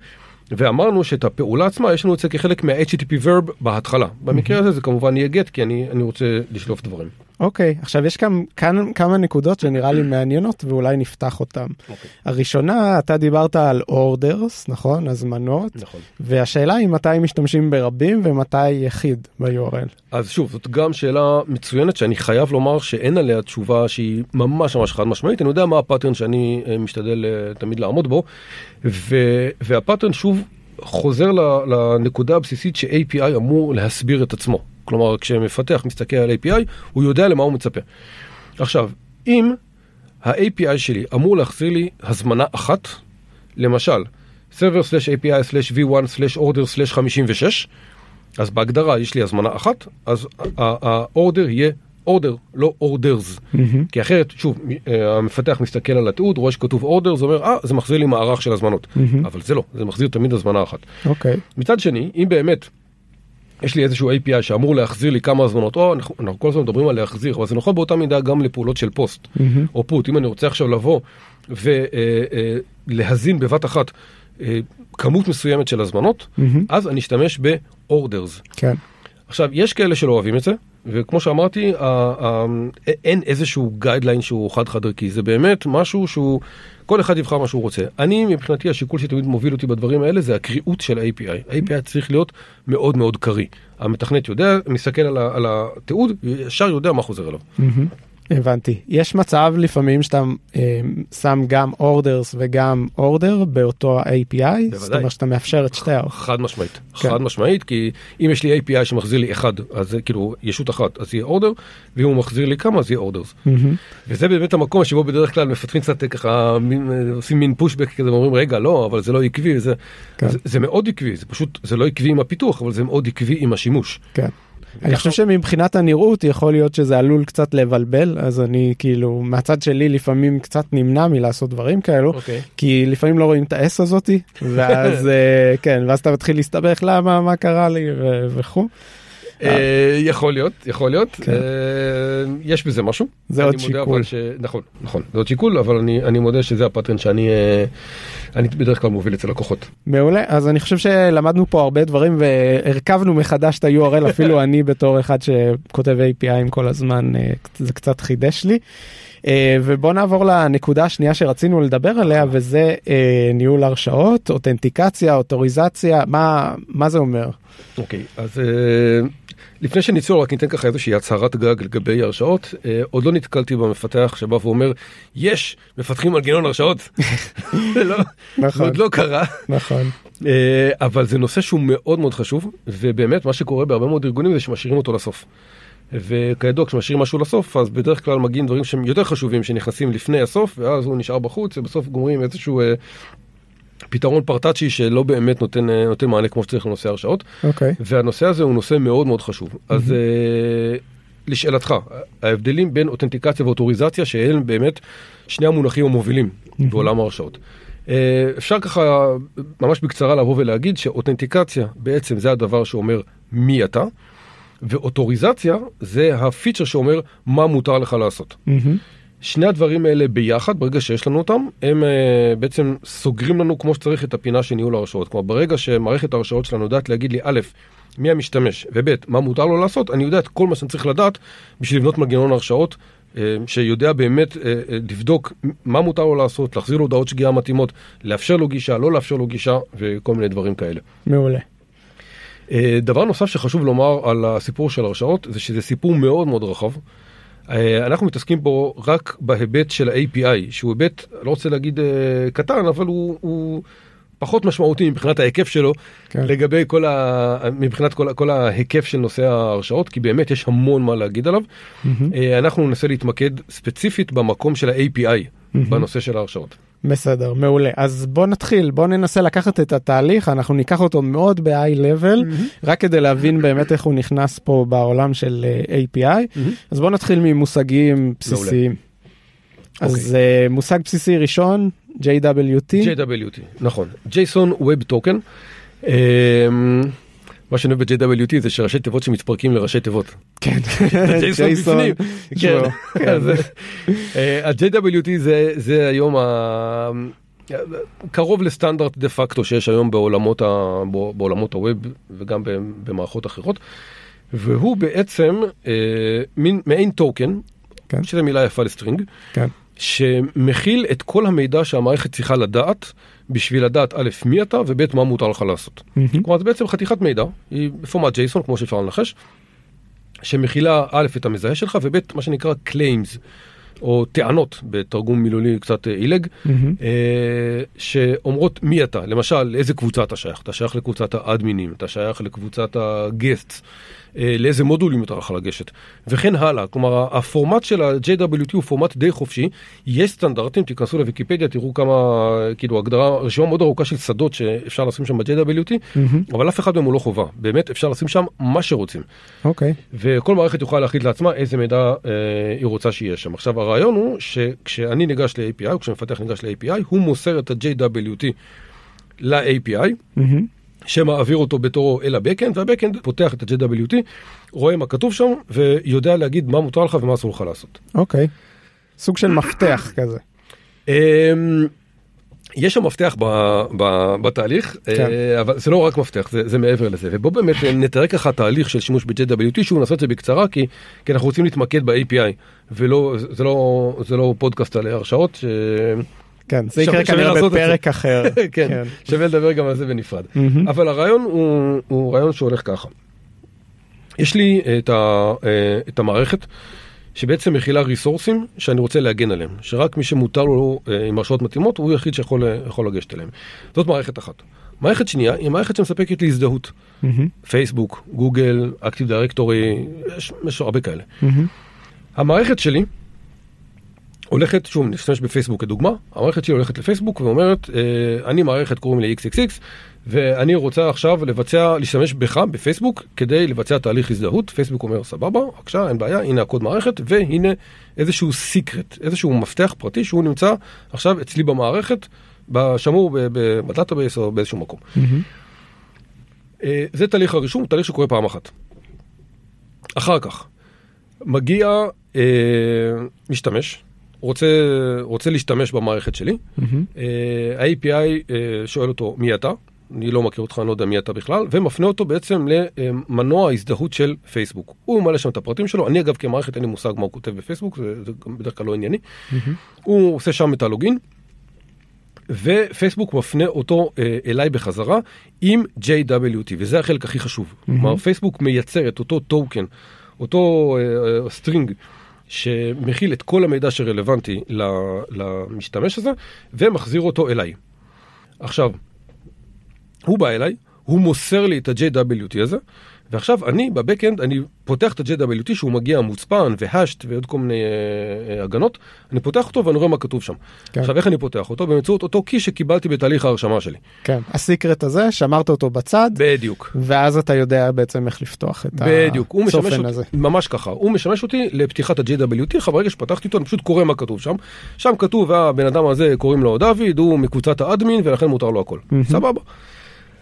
ואמרנו שאת הפעולה עצמה יש לנו את זה כחלק מה-HTTP verb בהתחלה. במקרה הזה זה כמובן יהיה get, כי אני, אני רוצה לשלוף דברים. אוקיי, עכשיו יש כאן, כאן כמה נקודות שנראה לי מעניינות ואולי נפתח אותן. אוקיי. הראשונה, אתה דיברת על orders, נכון? הזמנות, נכון. והשאלה היא מתי משתמשים ברבים ומתי יחיד ב-URL. אז שוב, זאת גם שאלה מצוינת שאני חייב לומר שאין עליה תשובה שהיא ממש ממש חד משמעית. אני יודע מה הפאטרן שאני אה, משתדל אה, תמיד לעמוד בו, ו, והפאטרן שוב חוזר לנקודה הבסיסית ש-API אמור להסביר את עצמו. כלומר, כשמפתח מסתכל על API, הוא יודע למה הוא מצפה. עכשיו, אם ה-API שלי אמור להחזיר לי הזמנה אחת, למשל, server/API/v1/order/56, אז בהגדרה יש לי הזמנה אחת, אז ה-order יהיה order, לא orders. כי אחרת, שוב, אה, המפתח מסתכל על התיעוד, רואה שכתוב order, זה אומר, אה, זה מחזיר לי מערך של הזמנות. אבל זה לא, זה מחזיר תמיד הזמנה אחת. אוקיי, מצד שני, אם באמת יש לי איזשהו API שאמור להחזיר לי כמה הזמנות, או אנחנו, אנחנו כל הזמן מדברים על להחזיר, אבל זה נכון באותה מידה גם לפעולות של פוסט או פוט. אם אני רוצה עכשיו לבוא ולהזין בבת אחת אה, כמות מסוימת של הזמנות, אז אני אשתמש ב-orders. כן. עכשיו, יש כאלה שלא אוהבים את זה, וכמו שאמרתי, ה- ה- אין איזשהו גיידליין שהוא חד-חד ערכי, זה באמת משהו שהוא, כל אחד יבחר מה שהוא רוצה. אני, מבחינתי, השיקול שתמיד מוביל אותי בדברים האלה זה הקריאות של ה-API. ה-API צריך להיות מאוד מאוד קריא. המתכנת יודע, מסתכל על, ה- על התיעוד, וישר יודע מה חוזר אליו. הבנתי. יש מצב לפעמים שאתה אה, שם גם אורדרס וגם אורדר באותו API, זאת אומרת שאתה מאפשר את שתי ה... חד משמעית, כן. חד משמעית, כי אם יש לי API שמחזיר לי אחד, אז זה כאילו ישות אחת, אז יהיה אורדר, ואם הוא מחזיר לי כמה, אז יהיה אורדרס. מהמם. וזה באמת המקום שבו בדרך כלל מפתחים קצת ככה, מין, אה, עושים מין פושבק כזה, ואומרים רגע לא, אבל זה לא עקבי, זה, כן. זה, זה מאוד עקבי, זה פשוט, זה לא עקבי עם הפיתוח, אבל זה מאוד עקבי עם השימוש. כן. אני חושב שמבחינת הנראות יכול להיות שזה עלול קצת לבלבל אז אני כאילו מהצד שלי לפעמים קצת נמנע מלעשות דברים כאלו אוקיי. כי לפעמים לא רואים את האס הזאתי ואז אה, כן ואז אתה מתחיל להסתבך למה מה קרה לי וכו'. אה, יכול להיות, יכול להיות, כן. אה, יש בזה משהו. זה עוד שיקול. נכון, נכון, זה עוד שיקול, אבל אני אני מודה שזה הפטרן שאני אה, אני בדרך כלל מוביל אצל לקוחות. מעולה אז אני חושב שלמדנו פה הרבה דברים והרכבנו מחדש את ה-URL אפילו אני בתור אחד שכותב APIים כל הזמן זה קצת חידש לי. אה, ובוא נעבור לנקודה השנייה שרצינו לדבר עליה וזה אה, ניהול הרשאות אותנטיקציה אוטוריזציה מה מה זה אומר. אוקיי, אז אה, לפני שנצלול רק ניתן ככה איזושהי הצהרת גג לגבי הרשאות, אה, עוד לא נתקלתי במפתח שבא ואומר, יש, מפתחים מנגנון הרשאות. זה לא, נכון. עוד לא קרה. נכון אה, אבל זה נושא שהוא מאוד מאוד חשוב, ובאמת מה שקורה בהרבה מאוד ארגונים זה שמשאירים אותו לסוף. וכידוע כשמשאירים משהו לסוף אז בדרך כלל מגיעים דברים שהם יותר חשובים שנכנסים לפני הסוף ואז הוא נשאר בחוץ ובסוף גומרים איזשהו אה, פתרון פרטאצ'י שלא באמת נותן, אה, נותן מענה כמו שצריך לנושא הרשאות. אוקיי והנושא הזה הוא נושא מאוד מאוד חשוב. אז אה, לשאלתך, ההבדלים בין אותנטיקציה ואוטוריזציה שהם באמת שני המונחים המובילים בעולם ההרשאות. אה, אפשר ככה ממש בקצרה לבוא ולהגיד שאותנטיקציה בעצם זה הדבר שאומר מי אתה, ואוטוריזציה זה הפיצ'ר שאומר מה מותר לך לעשות. מהמם. שני הדברים האלה ביחד, ברגע שיש לנו אותם, הם uh, בעצם סוגרים לנו כמו שצריך את הפינה של ניהול ההרשאות. כלומר, ברגע שמערכת ההרשאות שלנו יודעת להגיד לי, א', מי המשתמש, וב', מה מותר לו לעשות, אני יודע את כל מה שאני צריך לדעת בשביל לבנות מנגנון הרשאות, uh, שיודע באמת uh, uh, לבדוק מה מותר לו לעשות, להחזיר לו הודעות שגיאה מתאימות, לאפשר לו גישה, לא לאפשר לו גישה, וכל מיני דברים כאלה. מעולה. אה, דבר נוסף שחשוב לומר על הסיפור של הרשאות זה שזה סיפור מאוד מאוד רחב. אה, אנחנו מתעסקים בו רק בהיבט של ה-API שהוא היבט, לא רוצה להגיד אה, קטן אבל הוא, הוא פחות משמעותי מבחינת ההיקף שלו כן. לגבי כל ה... מבחינת כל, כל ההיקף של נושא ההרשאות כי באמת יש המון מה להגיד עליו. אה, אנחנו ננסה להתמקד ספציפית במקום של ה-API בנושא של ההרשאות. בסדר מעולה. אז בוא נתחיל בוא ננסה לקחת את התהליך אנחנו ניקח אותו מאוד ב-high level רק כדי להבין באמת איך הוא נכנס פה בעולם של אה, API אז בוא נתחיל ממושגים בסיסיים. אז אה, מושג בסיסי ראשון JWT JWT, נכון. JSON Web Token. אמ, מה שאני אוהב ב-JWT זה שראשי תיבות שמתפרקים לראשי תיבות. כן JSON בפנים. כן. כן. אז, אה, ה-JWT זה- היום קרוב לסטנדרט דה פקטו שיש היום בעולמות ה- בעולמות ה web וגם במערכות אחרות. והוא בעצם אה, מין מעין token, כן. שזה מילה יפה ל string, כן. שמכיל את כל המידע שהמערכת צריכה לדעת בשביל לדעת א', מי אתה וב', מה מותר לך לעשות. מהמם. כלומר, זה בעצם חתיכת מידע, היא בפורמט JSON, כמו שאפשר לנחש, שמכילה א', את המזהה שלך וב', מה שנקרא claims, או טענות בתרגום מילולי קצת אה, עילג, מהמם. אה, שאומרות מי אתה, למשל לאיזה קבוצה אתה שייך, אתה שייך לקבוצת האדמינים, אתה שייך לקבוצת הגסט, לאיזה מודולים מותר לך לגשת, וכן הלאה. כלומר, הפורמט של ה-JWT הוא פורמט די חופשי, יש סטנדרטים, תיכנסו לוויקיפדיה, תראו כמה, כאילו, הגדרה, רשימה מאוד ארוכה של שדות שאפשר לשים שם ב-JWT, מהמם. אבל אף אחד מהם הוא לא חובה, באמת אפשר לשים שם מה שרוצים. אוקיי וכל מערכת יוכל להחליט לעצמה איזה מידע אה, היא רוצה שיהיה שם. עכשיו הרעיון הוא שכשאני ניגש ל-API, או כשמפתח ניגש ל-API, הוא מוסר את ה-JWT ל-API, מהמם. שמעביר אותו בתורו אל ה-Backend, וה-Backend פותח את ה-JWT, רואה מה כתוב שם, ויודע להגיד מה מותר לך ומה אסור לך לעשות. אוקיי סוג של מפתח כזה. אמ, יש שם מפתח ב, ב, בתהליך, כן. אה, אבל זה לא רק מפתח, זה, זה מעבר לזה. ובוא באמת נתאר ככה תהליך של שימוש ב-JWT, שהוא נעשה את זה בקצרה, כי, כי אנחנו רוצים להתמקד ב-API, ולא, זה לא, זה לא פודקאסט על הרשאות, ש... כן, זה יקרה כנראה. בפרק אחר. כן, שווה לדבר גם על זה בנפרד. אבל הרעיון הוא, רעיון שהולך ככה. יש לי את, אה, המערכת שבעצם מכילה ריסורסים שאני רוצה להגן עליהם, שרק מי שמותר לו אה, עם הרשאות מתאימות הוא היחיד שיכול אה, לגשת אליהם. זאת מערכת אחת. מערכת שנייה היא מערכת שמספקת לי הזדהות. פייסבוק, גוגל, אקטיב דירקטורי, יש, הרבה כאלה. המערכת שלי הולכת, שוב, נשתמש בפייסבוק כדוגמה, המערכת שלי הולכת לפייסבוק ואומרת, אה, אני מערכת קוראים לי XXX, ואני רוצה עכשיו לבצע, להשתמש בך בפייסבוק כדי לבצע תהליך הזדהות. פייסבוק אומר, סבבה, בבקשה, אין בעיה, הנה הקוד מערכת, והנה איזשהו סיקרט, איזשהו מפתח פרטי שהוא נמצא עכשיו אצלי במערכת, שמור ב database או באיזשהו מקום. אה, זה תהליך הרישום, תהליך שקורה פעם אחת. אחר כך, מגיע אה, משתמש, רוצה, רוצה להשתמש במערכת שלי. אה, ה-API אה, שואל אותו מי אתה, אני לא מכיר אותך, אני לא יודע מי אתה בכלל, ומפנה אותו בעצם למנוע ההזדהות של פייסבוק. הוא ממלא שם את הפרטים שלו, אני אגב כמערכת אין לי מושג מה הוא כותב בפייסבוק, זה, זה בדרך כלל לא ענייני. הוא עושה שם את ה login, ופייסבוק מפנה אותו אה, אליי בחזרה עם JWT, וזה החלק הכי חשוב. כלומר, פייסבוק מייצר את אותו token, אותו אה, אה, string. שמכיל את כל המידע שרלוונטי למשתמש הזה, ומחזיר אותו אליי. עכשיו, הוא בא אליי, הוא מוסר לי את ה-JWT הזה, ועכשיו אני ב backend, אני פותח את ה-JWT שהוא מגיע מוצפן ו hashed ועוד כל מיני אה, אה, הגנות, אני פותח אותו ואני רואה מה כתוב שם. כן. עכשיו, איך אני פותח אותו? באמצעות אותו קי שקיבלתי בתהליך ההרשמה שלי. כן, הסיקרט הזה, שמרת אותו בצד, בדיוק. ואז אתה יודע בעצם איך לפתוח את בדיוק, הצופן הזה. ממש ככה, הוא משמש אותי לפתיחת ה-JWT, עכשיו ברגע שפתחתי אותו אני פשוט קורא מה כתוב שם, שם כתוב הבן אדם הזה קוראים לו דוד, הוא מקבוצת האדמין ולכן מותר לו הכל, סבבה.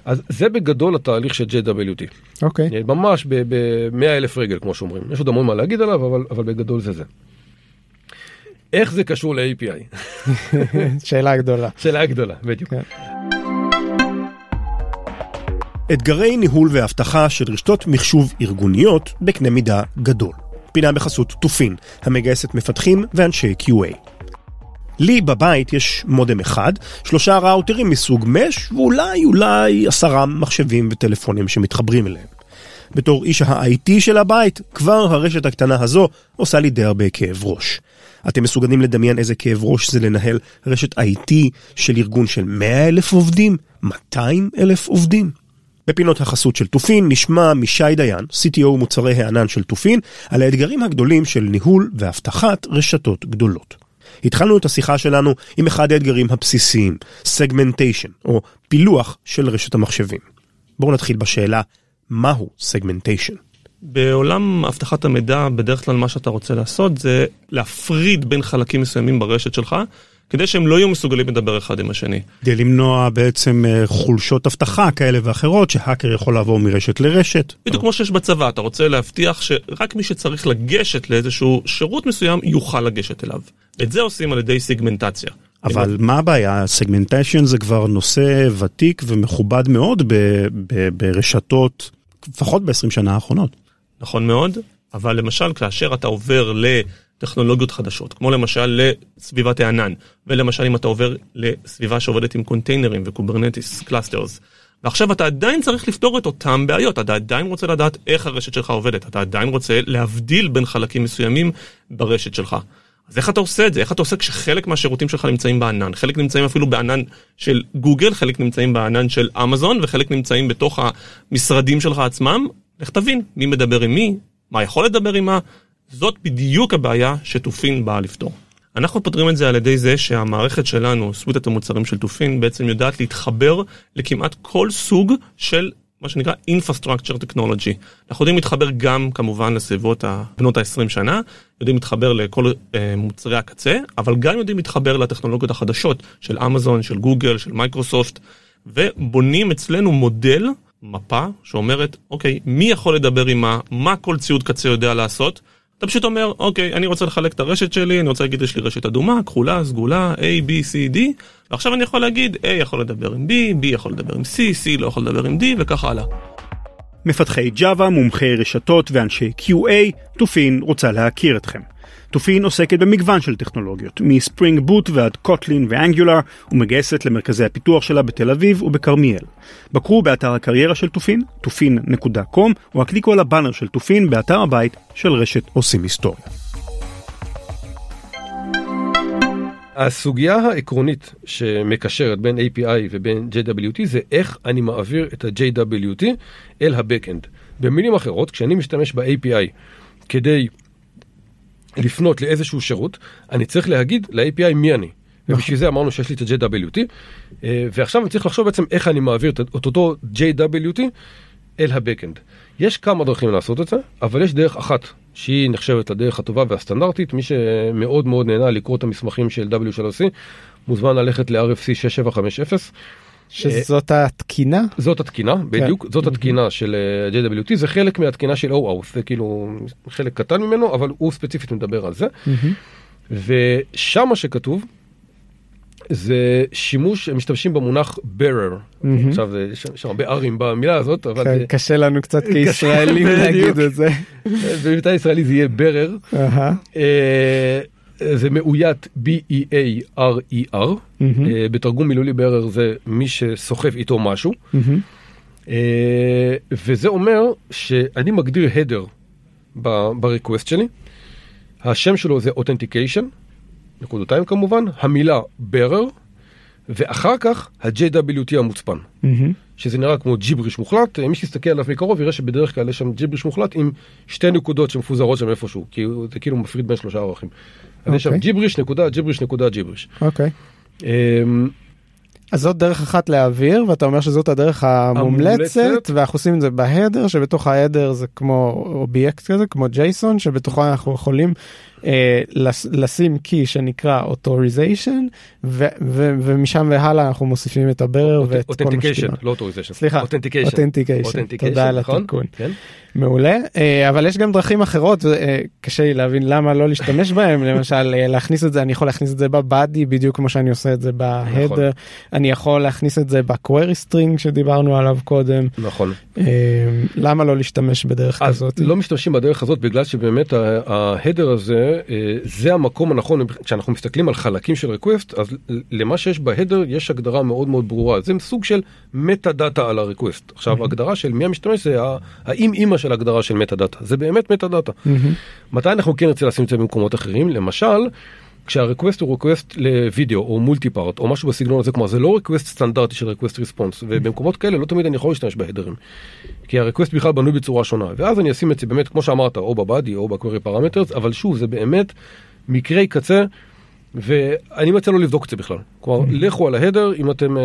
אז זה בגדול התהליך של JWT, אוקיי, ממש ב-100 אלף רגל כמו שאומרים, יש עוד המון מה להגיד עליו אבל, אבל בגדול זה זה. איך זה קשור ל-API? שאלה גדולה. שאלה גדולה, בדיוק. כן. אתגרי ניהול ואבטחה של רשתות מחשוב ארגוניות בקנה מידה גדול. פינה בחסות תופין, המגייסת מפתחים ואנשי QA. לי בבית יש מודם אחד, שלושה ראוטרים מסוג מש, ואולי אולי עשרה מחשבים וטלפונים שמתחברים אליהם. בתור איש ה-IT של הבית, כבר הרשת הקטנה הזו עושה לי די הרבה כאב ראש. אתם מסוגלים לדמיין איזה כאב ראש זה לנהל רשת IT של ארגון של 100 אלף עובדים? 200 אלף עובדים? בפינות החסות של תופין נשמע משי דיין, CTO מוצרי הענן של תופין, על האתגרים הגדולים של ניהול ואבטחת רשתות גדולות. התחלנו את השיחה שלנו עם אחד האתגרים הבסיסיים, סגמנטיישן, או פילוח של רשת המחשבים. בואו נתחיל בשאלה, מהו סגמנטיישן? בעולם אבטחת המידע, בדרך כלל מה שאתה רוצה לעשות זה להפריד בין חלקים מסוימים ברשת שלך, כדי שהם לא יהיו מסוגלים לדבר אחד עם השני. כדי למנוע בעצם אה, חולשות אבטחה כאלה ואחרות, שהאקר יכול לעבור מרשת לרשת. בדיוק כמו שיש בצבא, אתה רוצה להבטיח שרק מי שצריך לגשת לאיזשהו שירות מסוים יוכל לגשת אליו. את זה עושים על ידי סיגמנטציה. אבל מה הבעיה? סגמנטיישן זה כבר נושא ותיק ומכובד מאוד ב- ב- ברשתות, לפחות ב-20 שנה האחרונות. נכון מאוד, אבל למשל כאשר אתה עובר לטכנולוגיות חדשות, כמו למשל לסביבת הענן, ולמשל אם אתה עובר לסביבה שעובדת עם קונטיינרים ו Kubernetes clusters, ועכשיו אתה עדיין צריך לפתור את אותם בעיות, אתה עדיין רוצה לדעת איך הרשת שלך עובדת, אתה עדיין רוצה להבדיל בין חלקים מסוימים ברשת שלך. אז איך אתה עושה את זה? איך אתה עושה כשחלק מהשירותים שלך נמצאים בענן? חלק נמצאים אפילו בענן של גוגל, חלק נמצאים בענן של אמזון, וחלק נמצאים בתוך המשרדים שלך עצמם. לך תבין מי מדבר עם מי, מה יכול לדבר עם מה. זאת בדיוק הבעיה ש Tufin באה לפתור. אנחנו פותרים את זה על ידי זה שהמערכת שלנו, סוויטת המוצרים של Tufin, בעצם יודעת להתחבר לכמעט כל סוג של מה שנקרא Infrastructure Technology. אנחנו יודעים להתחבר גם כמובן לסביבות בנות ה-20 שנה, יודעים להתחבר לכל אה, מוצרי הקצה, אבל גם יודעים להתחבר לטכנולוגיות החדשות של אמזון, של גוגל, של מייקרוסופט, ובונים אצלנו מודל, מפה, שאומרת, אוקיי, מי יכול לדבר עם מה, מה כל ציוד קצה יודע לעשות, אתה פשוט אומר, אוקיי, אני רוצה לחלק את הרשת שלי, אני רוצה להגיד, יש לי רשת אדומה, כחולה, סגולה, A, B, C, D, ועכשיו אני יכול להגיד, A יכול לדבר עם B, B יכול לדבר עם C, C לא יכול לדבר עם D, וככה הלאה. מפתחי Java, מומחי רשתות ואנשי QA, תופין רוצה להכיר אתכם. תופין עוסקת במגוון של טכנולוגיות, מספרינג בוט ועד קוטלין ואנגולר, ומגייסת למרכזי הפיתוח שלה בתל אביב ובכרמיאל. בקרו באתר הקריירה של תופין, תופין.com, או הקליקו על הבאנר של תופין באתר הבית של רשת עושים היסטוריה. הסוגיה העקרונית שמקשרת בין API ובין JWT זה איך אני מעביר את ה-JWT אל ה-Backend. במילים אחרות, כשאני משתמש ב-API כדי לפנות לאיזשהו שירות, אני צריך להגיד ל-API מי אני. ובשביל זה אמרנו שיש לי את ה-JWT, אה, ועכשיו אני צריך לחשוב בעצם איך אני מעביר את אותו JWT אל ה-Backend. יש כמה דרכים לעשות את זה, אבל יש דרך אחת שהיא נחשבת הדרך הטובה והסטנדרטית. מי שמאוד מאוד נהנה לקרוא את המסמכים של W3C, מוזמן ללכת ל-RFC 6750. שזאת התקינה? זאת התקינה, בדיוק, זאת התקינה של אה, JWT, זה חלק מהתקינה של OAuth, זה כאילו חלק קטן ממנו, אבל הוא ספציפית מדבר על זה. ושם מה שכתוב, זה שימוש, הם משתמשים במונח bearer. עכשיו, יש שם הרבה R'ים במילה הזאת, אבל... כן, קשה לנו קצת כישראלים להגיד את זה. במבטא ישראלי זה יהיה bearer. אה, זה מאוית B-E-A-R-E-R, אה, בתרגום מילולי bearer זה מי שסוחב איתו משהו. אה, וזה אומר שאני מגדיר header בריקווסט שלי, השם שלו זה authentication. נקודותיים כמובן, המילה bearer, ואחר כך ה-JWT המוצפן, mm-hmm. שזה נראה כמו ג'יבריש מוחלט, מי שיסתכל עליו מקרוב יראה שבדרך כלל יש שם ג'יבריש מוחלט עם שתי נקודות שמפוזרות שם איפשהו, כי זה כאילו מפריד בין שלושה ערכים. Okay. אז יש שם. ג'יבריש נקודה ג'יבריש נקודה ג'יבריש. אוקיי. אז זאת דרך אחת להעביר ואתה אומר שזאת הדרך המומלצת, המומלצת. ואנחנו עושים את זה ב header שבתוך ה header זה כמו אובייקט כזה כמו JSON שבתוכו אנחנו יכולים אה, לשים key שנקרא authorization ומשם והלאה אנחנו מוסיפים את ה bearer ואת כל מה שקיבלנו. לא authorization. סליחה, authentication. תודה על נכון? התיקון. כן. מעולה, אה, אבל יש גם דרכים אחרות, אה, קשה לי להבין למה לא להשתמש בהם, למשל אה, להכניס את זה, אני יכול להכניס את זה ב body בדיוק כמו שאני עושה את זה ב header, נכון. אני יכול להכניס את זה ב query string שדיברנו עליו קודם. נכון. למה לא להשתמש בדרך כזאת? לא משתמשים בדרך הזאת בגלל שבאמת ה header הזה, זה המקום הנכון, כשאנחנו מסתכלים על חלקים של request, אז למה שיש ב header יש הגדרה מאוד מאוד ברורה, זה סוג של metadata על ה request. עכשיו, הגדרה של מי המשתמש זה האם אימא של הגדרה של metadata, זה באמת metadata. Mm-hmm. מתי אנחנו כן נרצה לשים את זה במקומות אחרים? למשל, כשה request הוא request לוידאו או multipart או משהו בסגנון הזה, כלומר זה לא request סטנדרטי של request response, ובמקומות כאלה לא תמיד אני יכול להשתמש בהדרים. כי ה request בכלל בנוי בצורה שונה, ואז אני אשים את זה באמת, כמו שאמרת, או ב body או ב query parameters, אבל שוב, זה באמת מקרי קצה. ואני מציע לא לבדוק את זה בכלל. כלומר, mm-hmm. לכו על ה header אם אתם, אה,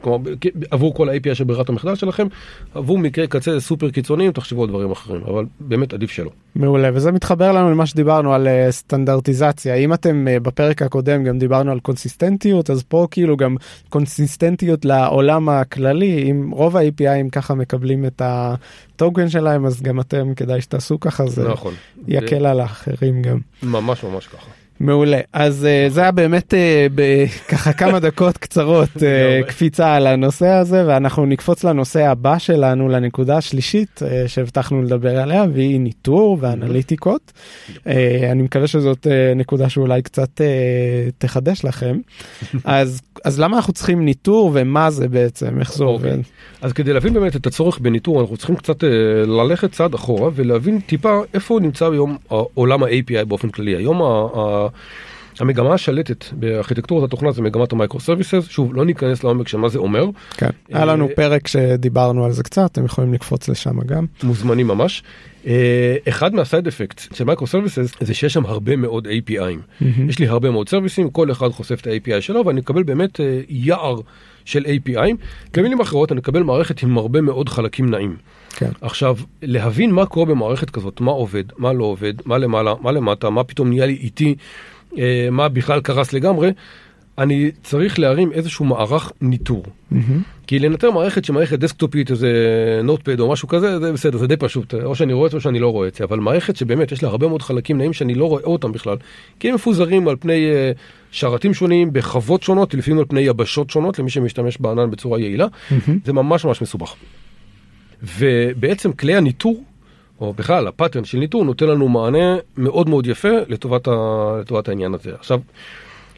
כלומר, עבור כל ה-API של ברירת המחדל שלכם, עבור מקרי קצה סופר קיצוניים, תחשבו על דברים אחרים, אבל באמת עדיף שלא. מעולה, וזה מתחבר לנו למה שדיברנו על אה, סטנדרטיזציה. אם אתם אה, בפרק הקודם גם דיברנו על קונסיסטנטיות, אז פה כאילו גם קונסיסטנטיות לעולם הכללי, אם רוב ה-APIים ככה מקבלים את הטוקן שלהם, אז גם אתם כדאי שתעשו ככה, זה נכון. יקל זה... על האחרים גם. ממש ממש ככה. מעולה אז uh, זה היה באמת uh, בככה כמה דקות קצרות uh, קפיצה על הנושא הזה ואנחנו נקפוץ לנושא הבא שלנו לנקודה השלישית שהבטחנו לדבר עליה והיא ניטור ואנליטיקות. uh, אני מקווה שזאת נקודה שאולי קצת תחדש לכם אז אז למה אנחנו צריכים ניטור ומה זה בעצם איך זה אוקיי. עובד. אז כדי להבין באמת את הצורך בניטור אנחנו צריכים קצת ללכת צעד אחורה ולהבין טיפה איפה נמצא היום עולם ה-API באופן כללי היום. המגמה השלטת בארכיטקטורת התוכנה זה מגמת ה microservices שוב לא ניכנס לעומק של מה זה אומר. כן, היה לנו פרק שדיברנו על זה קצת אתם יכולים לקפוץ לשם גם. מוזמנים ממש. אה, אחד מה side effect של microservices זה שיש שם הרבה מאוד API'ים. יש לי הרבה מאוד סרוויסים כל אחד חושף את ה-API שלו ואני מקבל באמת אה, יער של API'ים. במילים אחרות אני מקבל מערכת עם הרבה מאוד חלקים נעים. כן. עכשיו, להבין מה קורה במערכת כזאת, מה עובד, מה לא עובד, מה למעלה, מה למטה, מה פתאום נהיה לי איטי, אה, מה בכלל קרס לגמרי, אני צריך להרים איזשהו מערך ניטור. כי לנטר מערכת שמערכת דסקטופית, איזה נוטפד או משהו כזה, זה בסדר, זה די פשוט, או שאני רואה את זה או שאני לא רואה את זה, אבל מערכת שבאמת יש לה הרבה מאוד חלקים נעים שאני לא רואה אותם בכלל, כי הם מפוזרים על פני אה, שרתים שונים, בחוות שונות, לפעמים על פני יבשות שונות, למי שמשתמש בענן בצורה יעילה, זה ממש ממש מסובך. ובעצם כלי הניטור, או בכלל הפאטרן של ניטור, נותן לנו מענה מאוד מאוד יפה לטובת, ה... לטובת העניין הזה. עכשיו,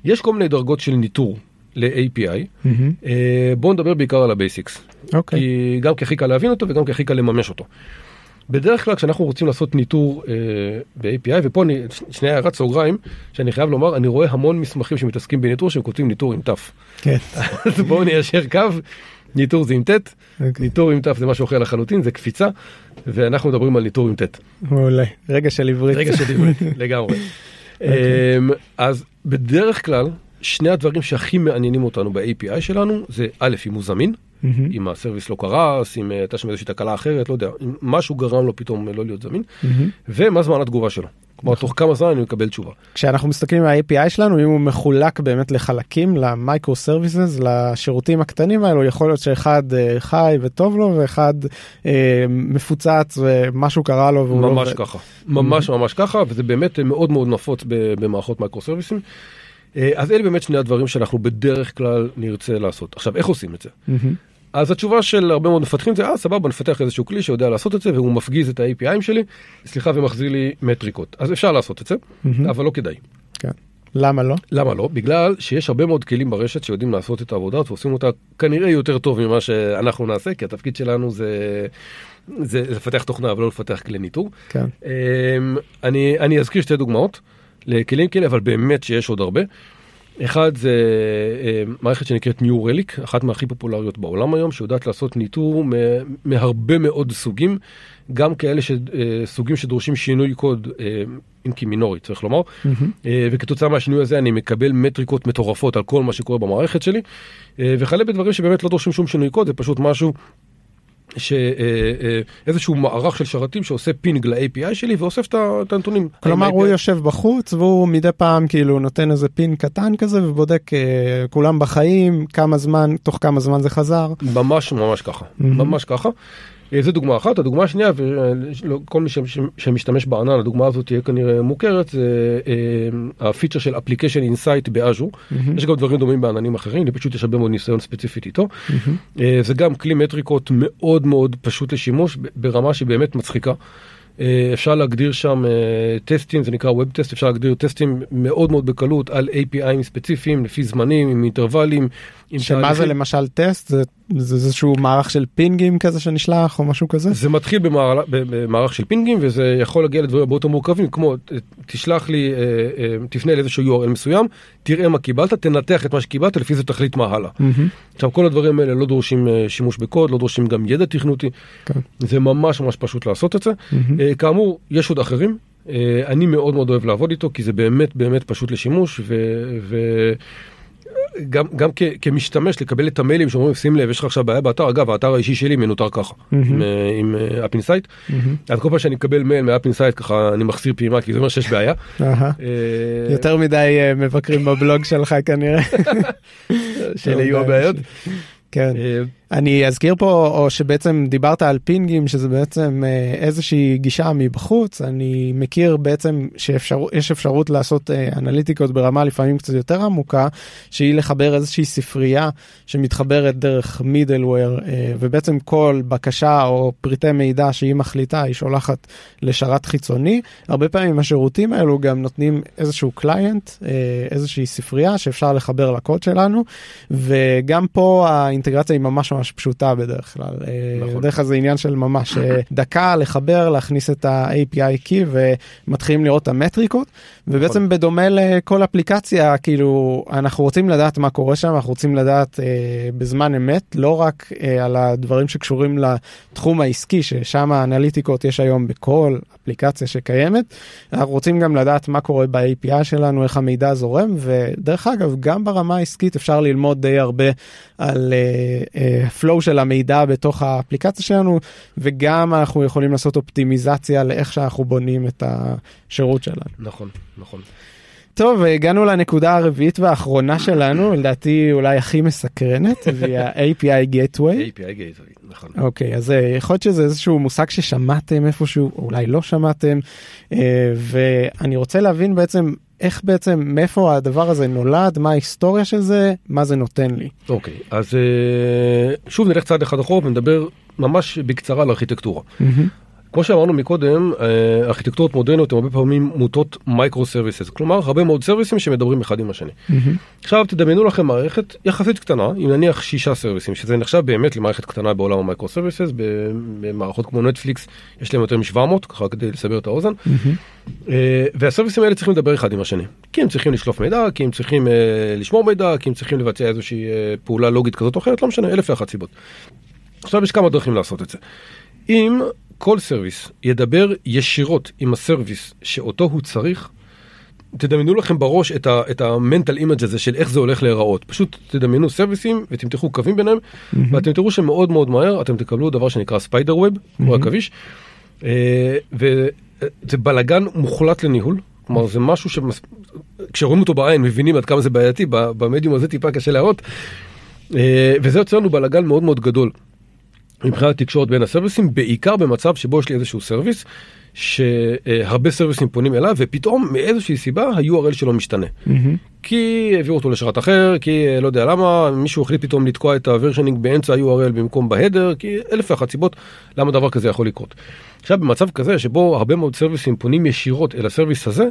יש כל מיני דרגות של ניטור ל-API, אה, בואו נדבר בעיקר על ה basics. אוקיי. כי גם כי הכי קל להבין אותו וגם כי הכי קל לממש אותו. בדרך כלל כשאנחנו רוצים לעשות ניטור אה, ב-API, ופה אני, שנייה הערת סוגריים, שאני חייב לומר, אני רואה המון מסמכים שמתעסקים בניטור שהם כותבים ניטור עם ת'. כן. אז בואו ניישר קו, ניטור זה עם ט', אוקיי. ניטור עם ת' זה משהו אחר לחלוטין, זה קפיצה, ואנחנו מדברים על ניטור עם ט'. מעולה. רגע של עברית. רגע של עברית, לגמרי. אמ, אז בדרך כלל, שני הדברים שהכי מעניינים אותנו ב-API שלנו, זה א', אם הוא זמין. אם ה service לא קרס, אם אה, הייתה שם איזושהי תקלה אחרת, לא יודע, אם משהו גרם לו פתאום לא להיות זמין. ומה זמן התגובה שלו. כלומר, תוך כמה זמן אני מקבל תשובה. כשאנחנו מסתכלים על ה-API שלנו, אם הוא מחולק באמת לחלקים, ל microservices, לשירותים הקטנים האלו, יכול להיות שאחד אה, חי וטוב לו, ואחד אה, מפוצץ ומשהו קרה לו והוא לא ממש עובד. ככה, ממש ממש ככה, וזה באמת מאוד מאוד נפוץ במערכות מייקרו סרוויסים. אה, אז אלה באמת שני הדברים שאנחנו בדרך כלל נרצה לעשות. עכשיו, איך עושים את זה? מהמם. אז התשובה של הרבה מאוד מפתחים זה, אה, סבבה, נפתח איזשהו כלי שיודע לעשות את זה, והוא מפגיז את ה-APIים שלי, סליחה, ומחזיר לי מטריקות. אז אפשר לעשות את זה, מהמם. אבל לא כדאי. כן. למה לא? למה לא? בגלל שיש הרבה מאוד כלים ברשת שיודעים לעשות את העבודה ועושים אותה כנראה יותר טוב ממה שאנחנו נעשה, כי התפקיד שלנו זה, זה, זה לפתח תוכנה ולא לפתח כלי ניטור. כן. אמ, אני, אני אזכיר שתי דוגמאות לכלים כאלה, אבל באמת שיש עוד הרבה. אחד זה אמ, מערכת שנקראת New Relic, אחת מהכי פופולריות בעולם היום, שיודעת לעשות ניטור מהרבה מאוד סוגים, גם כאלה ש, אה, סוגים שדורשים שינוי קוד, אה, אם כי מינורי צריך לומר. אה, וכתוצאה מהשינוי הזה אני מקבל מטריקות מטורפות על כל מה שקורה במערכת שלי, אה, וכלה בדברים שבאמת לא דורשים שום שינוי קוד, זה פשוט משהו שאיזשהו מערך של שרתים שעושה ping ל-API שלי ואוסף את הנתונים. כלומר האם הוא יושב בחוץ והוא מדי פעם כאילו נותן איזה ping קטן כזה ובודק אה, כולם בחיים כמה זמן תוך כמה זמן זה חזר. ממש ממש ככה, ממש ככה. אה, זו דוגמה אחת, הדוגמה השנייה, וכל מי ש- שמשתמש בענן, הדוגמה הזאת תהיה כנראה מוכרת, זה אה, הפיצ'ר של Application Insight ב Azure. יש גם דברים דומים בעננים אחרים, לי פשוט יש הרבה מאוד ניסיון ספציפית איתו. אה, זה גם כלי מטריקות מאוד מאוד פשוט לשימוש, ברמה שבאמת מצחיקה. אה, אפשר להגדיר שם אה, טסטים, זה נקרא ווב טסט, אפשר להגדיר טסטים מאוד מאוד בקלות על APIים ספציפיים, לפי זמנים, עם אינטרוולים. שמה זה. למשל טסט זה זה איזשהו מערך של פינגים כזה שנשלח או משהו כזה. זה מתחיל במער- ב- במערך של פינגים וזה יכול להגיע לדברים הרבה יותר מורכבים כמו ת- תשלח לי, אה, אה, תפנה לאיזשהו URL מסוים, תראה מה קיבלת, תנתח את מה שקיבלת, לפי זה תחליט מה הלאה. מהמם. עכשיו כל הדברים האלה לא דורשים אה, שימוש בקוד, לא דורשים גם ידע תכנותי, כן. זה ממש ממש פשוט לעשות את זה. אה, כאמור, יש עוד אחרים, אה, אני מאוד מאוד אוהב לעבוד איתו כי זה באמת באמת פשוט לשימוש ו... ו... גם, גם כ, כמשתמש לקבל את המיילים שאומרים שים לב יש לך עכשיו בעיה באתר אגב האתר האישי שלי מנוטר ככה עם, אה, עם App Insight מהמם. אז כל פעם שאני מקבל מייל מ App Insight ככה אני מחסיר פעימה כי זה אומר שיש בעיה. אה, יותר מדי אה, מבקרים בבלוג שלך כנראה. שאלה יהיו הבעיות. כן. אה, אני אזכיר פה או שבעצם דיברת על פינגים שזה בעצם אה, איזושהי גישה מבחוץ. אני מכיר בעצם שיש אפשרות לעשות אה, אנליטיקות ברמה לפעמים קצת יותר עמוקה שהיא לחבר איזושהי ספרייה שמתחברת דרך מידלוור ובעצם כל בקשה או פריטי מידע שהיא מחליטה היא שולחת לשרת חיצוני. הרבה פעמים השירותים האלו גם נותנים איזשהו קליינט איזושהי ספרייה שאפשר לחבר לקוד שלנו. וגם פה האינטגרציה היא ממש ממש פשוטה בדרך כלל. נכון. בדרך כלל זה עניין של ממש אה, דקה לחבר, להכניס את ה-API key ומתחילים לראות את המטריקות. ובעצם נכון. בדומה לכל אפליקציה, כאילו, אנחנו רוצים לדעת מה קורה שם, אנחנו רוצים לדעת אה, בזמן אמת, לא רק אה, על הדברים שקשורים לתחום העסקי, ששם האנליטיקות יש היום בכל אפליקציה שקיימת. אנחנו רוצים גם לדעת מה קורה ב-API שלנו, איך המידע זורם, ודרך אגב, גם ברמה העסקית אפשר ללמוד די הרבה על הפלואו uh, uh, של המידע בתוך האפליקציה שלנו, וגם אנחנו יכולים לעשות אופטימיזציה לאיך שאנחנו בונים את השירות שלנו. נכון נכון. טוב, הגענו לנקודה הרביעית והאחרונה שלנו, לדעתי אולי הכי מסקרנת, והיא ה-API Gateway. API Gateway, נכון. אוקיי, אז אה, יכול להיות שזה איזשהו מושג ששמעתם איפשהו, או אולי לא שמעתם, אה, ואני רוצה להבין בעצם איך בעצם, מאיפה הדבר הזה נולד, מה ההיסטוריה של זה, מה זה נותן לי. אוקיי, אז אה, שוב נלך צעד אחד אחורה ונדבר ממש בקצרה על ארכיטקטורה. כמו שאמרנו מקודם, אה, ארכיטקטורות מודרניות הן הרבה פעמים מוטות microservices, כלומר הרבה מאוד סרוויסים שמדברים אחד עם השני. עכשיו תדמיינו לכם מערכת יחסית קטנה, עם נניח שישה סרוויסים, שזה נחשב באמת למערכת קטנה בעולם ה microservices, במערכות כמו נטפליקס יש להם יותר מ-700, ככה כדי לסבר את האוזן, אה, והסרוויסים האלה צריכים לדבר אחד עם השני, כי הם צריכים לשלוף מידע, כי הם צריכים אה, לשמור מידע, כי הם צריכים לבצע איזושהי פעולה לוגית כזאת או אחרת, לא משנה, אלף ואחת סיבות. עכשיו יש כמה דרכים לעשות את זה. אם כל סרוויס ידבר ישירות עם הסרוויס שאותו הוא צריך, תדמיינו לכם בראש את, ה, את ה mental image הזה של איך זה הולך להיראות. פשוט תדמיינו סרוויסים ותמתחו קווים ביניהם, mm-hmm. ואתם תראו שמאוד מאוד מהר אתם תקבלו דבר שנקרא spider web, mm-hmm. כמו עכביש, אה, וזה בלאגן מוחלט לניהול. כלומר זה משהו שכשרואים אותו בעין מבינים עד כמה זה בעייתי, במדיום הזה טיפה קשה להראות, אה, וזה יוצר לנו בלאגן מאוד מאוד גדול. מבחינת תקשורת בין הסרוויסים, בעיקר במצב שבו יש לי איזשהו סרוויס, שהרבה סרוויסים פונים אליו, ופתאום מאיזושהי סיבה ה-URL שלו משתנה. Mm-hmm. כי העבירו אותו לשרת אחר, כי לא יודע למה, מישהו החליט פתאום לתקוע את ה versioning באמצע ה-URL במקום ב header, כי אלף ואחת סיבות למה דבר כזה יכול לקרות. עכשיו במצב כזה שבו הרבה מאוד סרוויסים פונים ישירות אל הסרוויס הזה,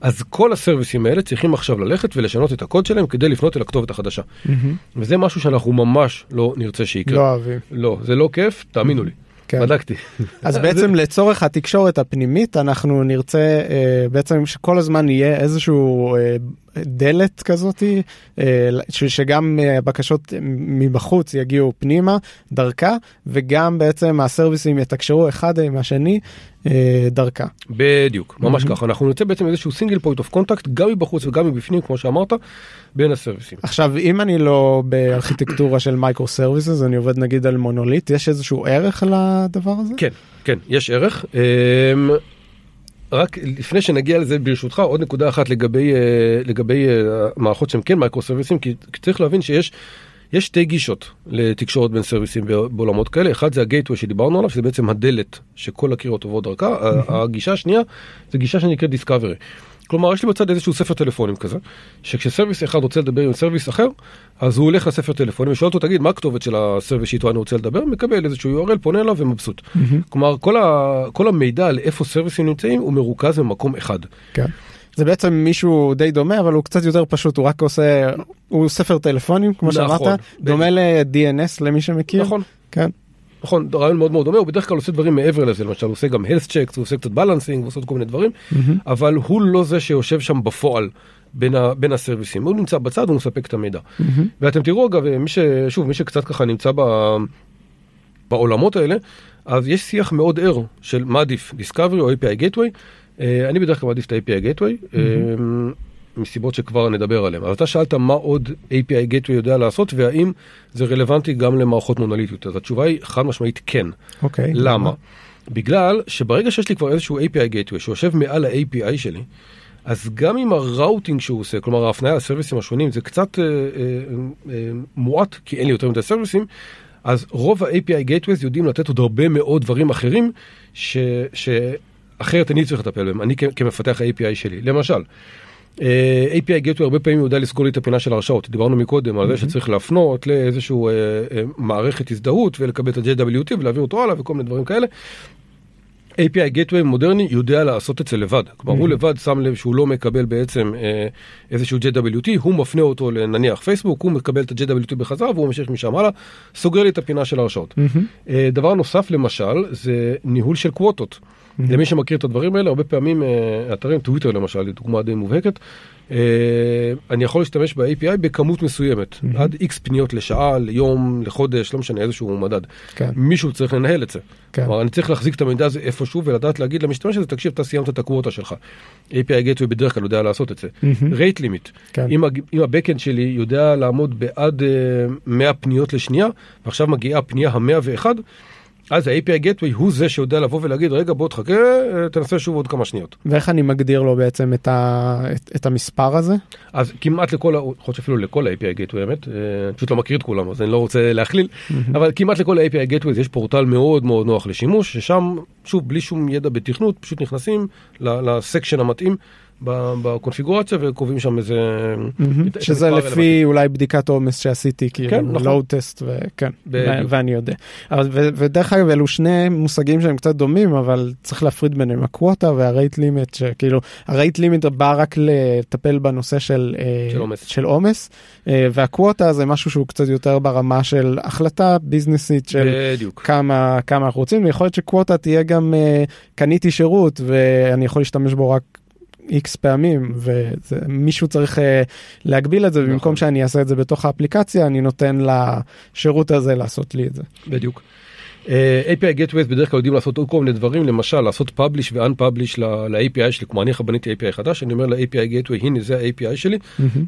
אז כל הסרוויסים האלה צריכים עכשיו ללכת ולשנות את הקוד שלהם כדי לפנות אל הכתובת החדשה. Mm-hmm. וזה משהו שאנחנו ממש לא נרצה שיקרה. לא אוהבים. לא, זה לא כיף, תאמינו לי. כן. בדקתי. אז בעצם לצורך התקשורת הפנימית אנחנו נרצה אה, בעצם שכל הזמן יהיה איזשהו אה, דלת כזאתי אה, שגם בקשות מבחוץ יגיעו פנימה דרכה וגם בעצם הסרוויסים יתקשרו אחד עם השני דרכה. בדיוק, ממש ככה. אנחנו ניצור בעצם איזשהו single point of contact גם מבחוץ וגם מבפנים כמו שאמרת בין הסרוויסים. עכשיו אם אני לא בארכיטקטורה של microservices אני עובד נגיד על מונוליט יש איזשהו ערך לדבר הזה? כן, כן, יש ערך. רק לפני שנגיע לזה ברשותך עוד נקודה אחת לגבי לגבי מערכות שהן כן מייקרו סרוויסים כי צריך להבין שיש. יש שתי גישות לתקשורת בין סרוויסים בעולמות כאלה, אחד זה ה gateway שדיברנו עליו, שזה בעצם הדלת שכל הקריאות עוברות דרכה, הגישה השנייה זה גישה שנקראת discovery. כלומר, יש לי בצד איזשהו ספר טלפונים כזה, שכשסרוויס אחד רוצה לדבר עם סרוויס אחר, אז הוא הולך לספר טלפונים ושואל אותו, תגיד, מה הכתובת של הסרוויס שאיתו אני רוצה לדבר? מקבל איזשהו URL, פונה אליו ומבסוט. Mm-hmm. כלומר, כל, ה, כל המידע על איפה סרוויסים נמצאים הוא מרוכז במקום אחד. כן. זה בעצם משהו די דומה אבל הוא קצת יותר פשוט הוא רק עושה הוא ספר טלפונים כמו נכון, שאמרת דומה ל-DNS למי שמכיר נכון כן נכון, רעיון מאוד מאוד דומה, הוא בדרך כלל עושה דברים מעבר לזה, למשל הוא עושה גם health checks, הוא עושה קצת בלנסינג, הוא עושה כל מיני דברים, mm-hmm. אבל הוא לא זה שיושב שם בפועל בין, ה, בין הסרוויסים, הוא נמצא בצד, הוא מספק את המידע. Mm-hmm. ואתם תראו אגב, מי ש... שוב, מי שקצת ככה נמצא ב... בעולמות האלה, אז יש שיח מאוד ער של מה עדיף, Discovery או API Gateway. אה, אני בדרך כלל מעדיף את ה-API Gateway. Mm-hmm. מסיבות שכבר נדבר עליהן. אבל אתה שאלת מה עוד API Gateway יודע לעשות והאם זה רלוונטי גם למערכות מונוליטיות. אז התשובה היא חד משמעית כן. אוקיי. Okay, למה? בגלל שברגע שיש לי כבר איזשהו API Gateway שיושב מעל ה-API שלי, אז גם עם הראוטינג שהוא עושה, כלומר ההפניה לסרוויסים השונים, זה קצת אה, אה, אה, מועט, כי אין לי יותר מדי סרוויסים, אז רוב ה-API Gateways יודעים לתת עוד הרבה מאוד דברים אחרים, ש, שאחרת אני צריך לטפל בהם, אני כמפתח ה-API שלי. למשל, API Gateway הרבה פעמים יודע לסגור לי את הפינה של ההרשאות, דיברנו מקודם על זה שצריך להפנות לאיזשהו אה, אה, מערכת הזדהות ולקבל את ה-JWT ולהעביר אותו הלאה וכל מיני דברים כאלה. API Gateway מודרני יודע לעשות את זה לבד, כלומר הוא לבד שם לב שהוא לא מקבל בעצם איזשהו JWT, הוא מפנה אותו לנניח פייסבוק, הוא מקבל את ה-JWT בחזרה והוא ממשיך משם הלאה, סוגר לי את הפינה של ההרשאות. דבר נוסף למשל זה ניהול של קווטות. למי שמכיר את הדברים האלה, הרבה פעמים אה, אתרים, טוויטר למשל, דוגמה די מובהקת, אה, אני יכול להשתמש ב-API בכמות מסוימת. עד X פניות לשעה, ליום, לחודש, לא משנה, איזשהו מדד. כן. מישהו צריך לנהל את זה. כן. כלומר, אני צריך להחזיק את המידע הזה איפשהו ולדעת להגיד למשתמש הזה, תקשיב, אתה סיימת את הקווטה שלך. API Gateway בדרך כלל יודע לעשות את זה. Rate limit, כן. אם, אם ה-Backend שלי יודע לעמוד בעד uh, 100 פניות לשנייה, ועכשיו מגיעה הפנייה ה-101, אז ה-API Gateway הוא זה שיודע לבוא ולהגיד, רגע בוא תחכה, אה, תנסה שוב עוד כמה שניות. ואיך אני מגדיר לו בעצם את, ה, את, את המספר הזה? אז כמעט לכל, יכול להיות שאפילו לכל ה-API Gateway, האמת, אה, פשוט לא מכיר את כולם, אז אני לא רוצה להכליל, אבל כמעט לכל ה-API Gateway יש פורטל מאוד מאוד נוח לשימוש, ששם, שוב, בלי שום ידע בתכנות, פשוט נכנסים לסקשן המתאים בקונפיגורציה וקובעים שם איזה... שזה לפי. אולי בדיקת עומס שעשיתי, כאילו. לואו טסט, וכן, ואני יודע. ודרך אגב, אלו שני מושגים שהם קצת דומים, אבל צריך להפריד ביניהם, הקווטה והרייט לימיט, שכאילו, הרייט לימיט בא רק לטפל בנושא של אה, של עומס. אה, והקווטה זה משהו שהוא קצת יותר ברמה של החלטה ביזנסית של. כמה כמה אנחנו רוצים ויכול להיות שקווטה תהיה גם uh, קניתי שירות ואני יכול להשתמש בו רק איקס פעמים ומישהו צריך uh, להגביל את זה במקום נכון. שאני אעשה את זה בתוך האפליקציה אני נותן לשירות הזה לעשות לי את זה. בדיוק. Uh, API Gateways בדרך כלל יודעים לעשות עוד כל מיני דברים, למשל לעשות publish ו-unpublish ל-API שלי, כמו אני בניתי API חדש, אני אומר ל-API Gateway, הנה זה ה-API שלי,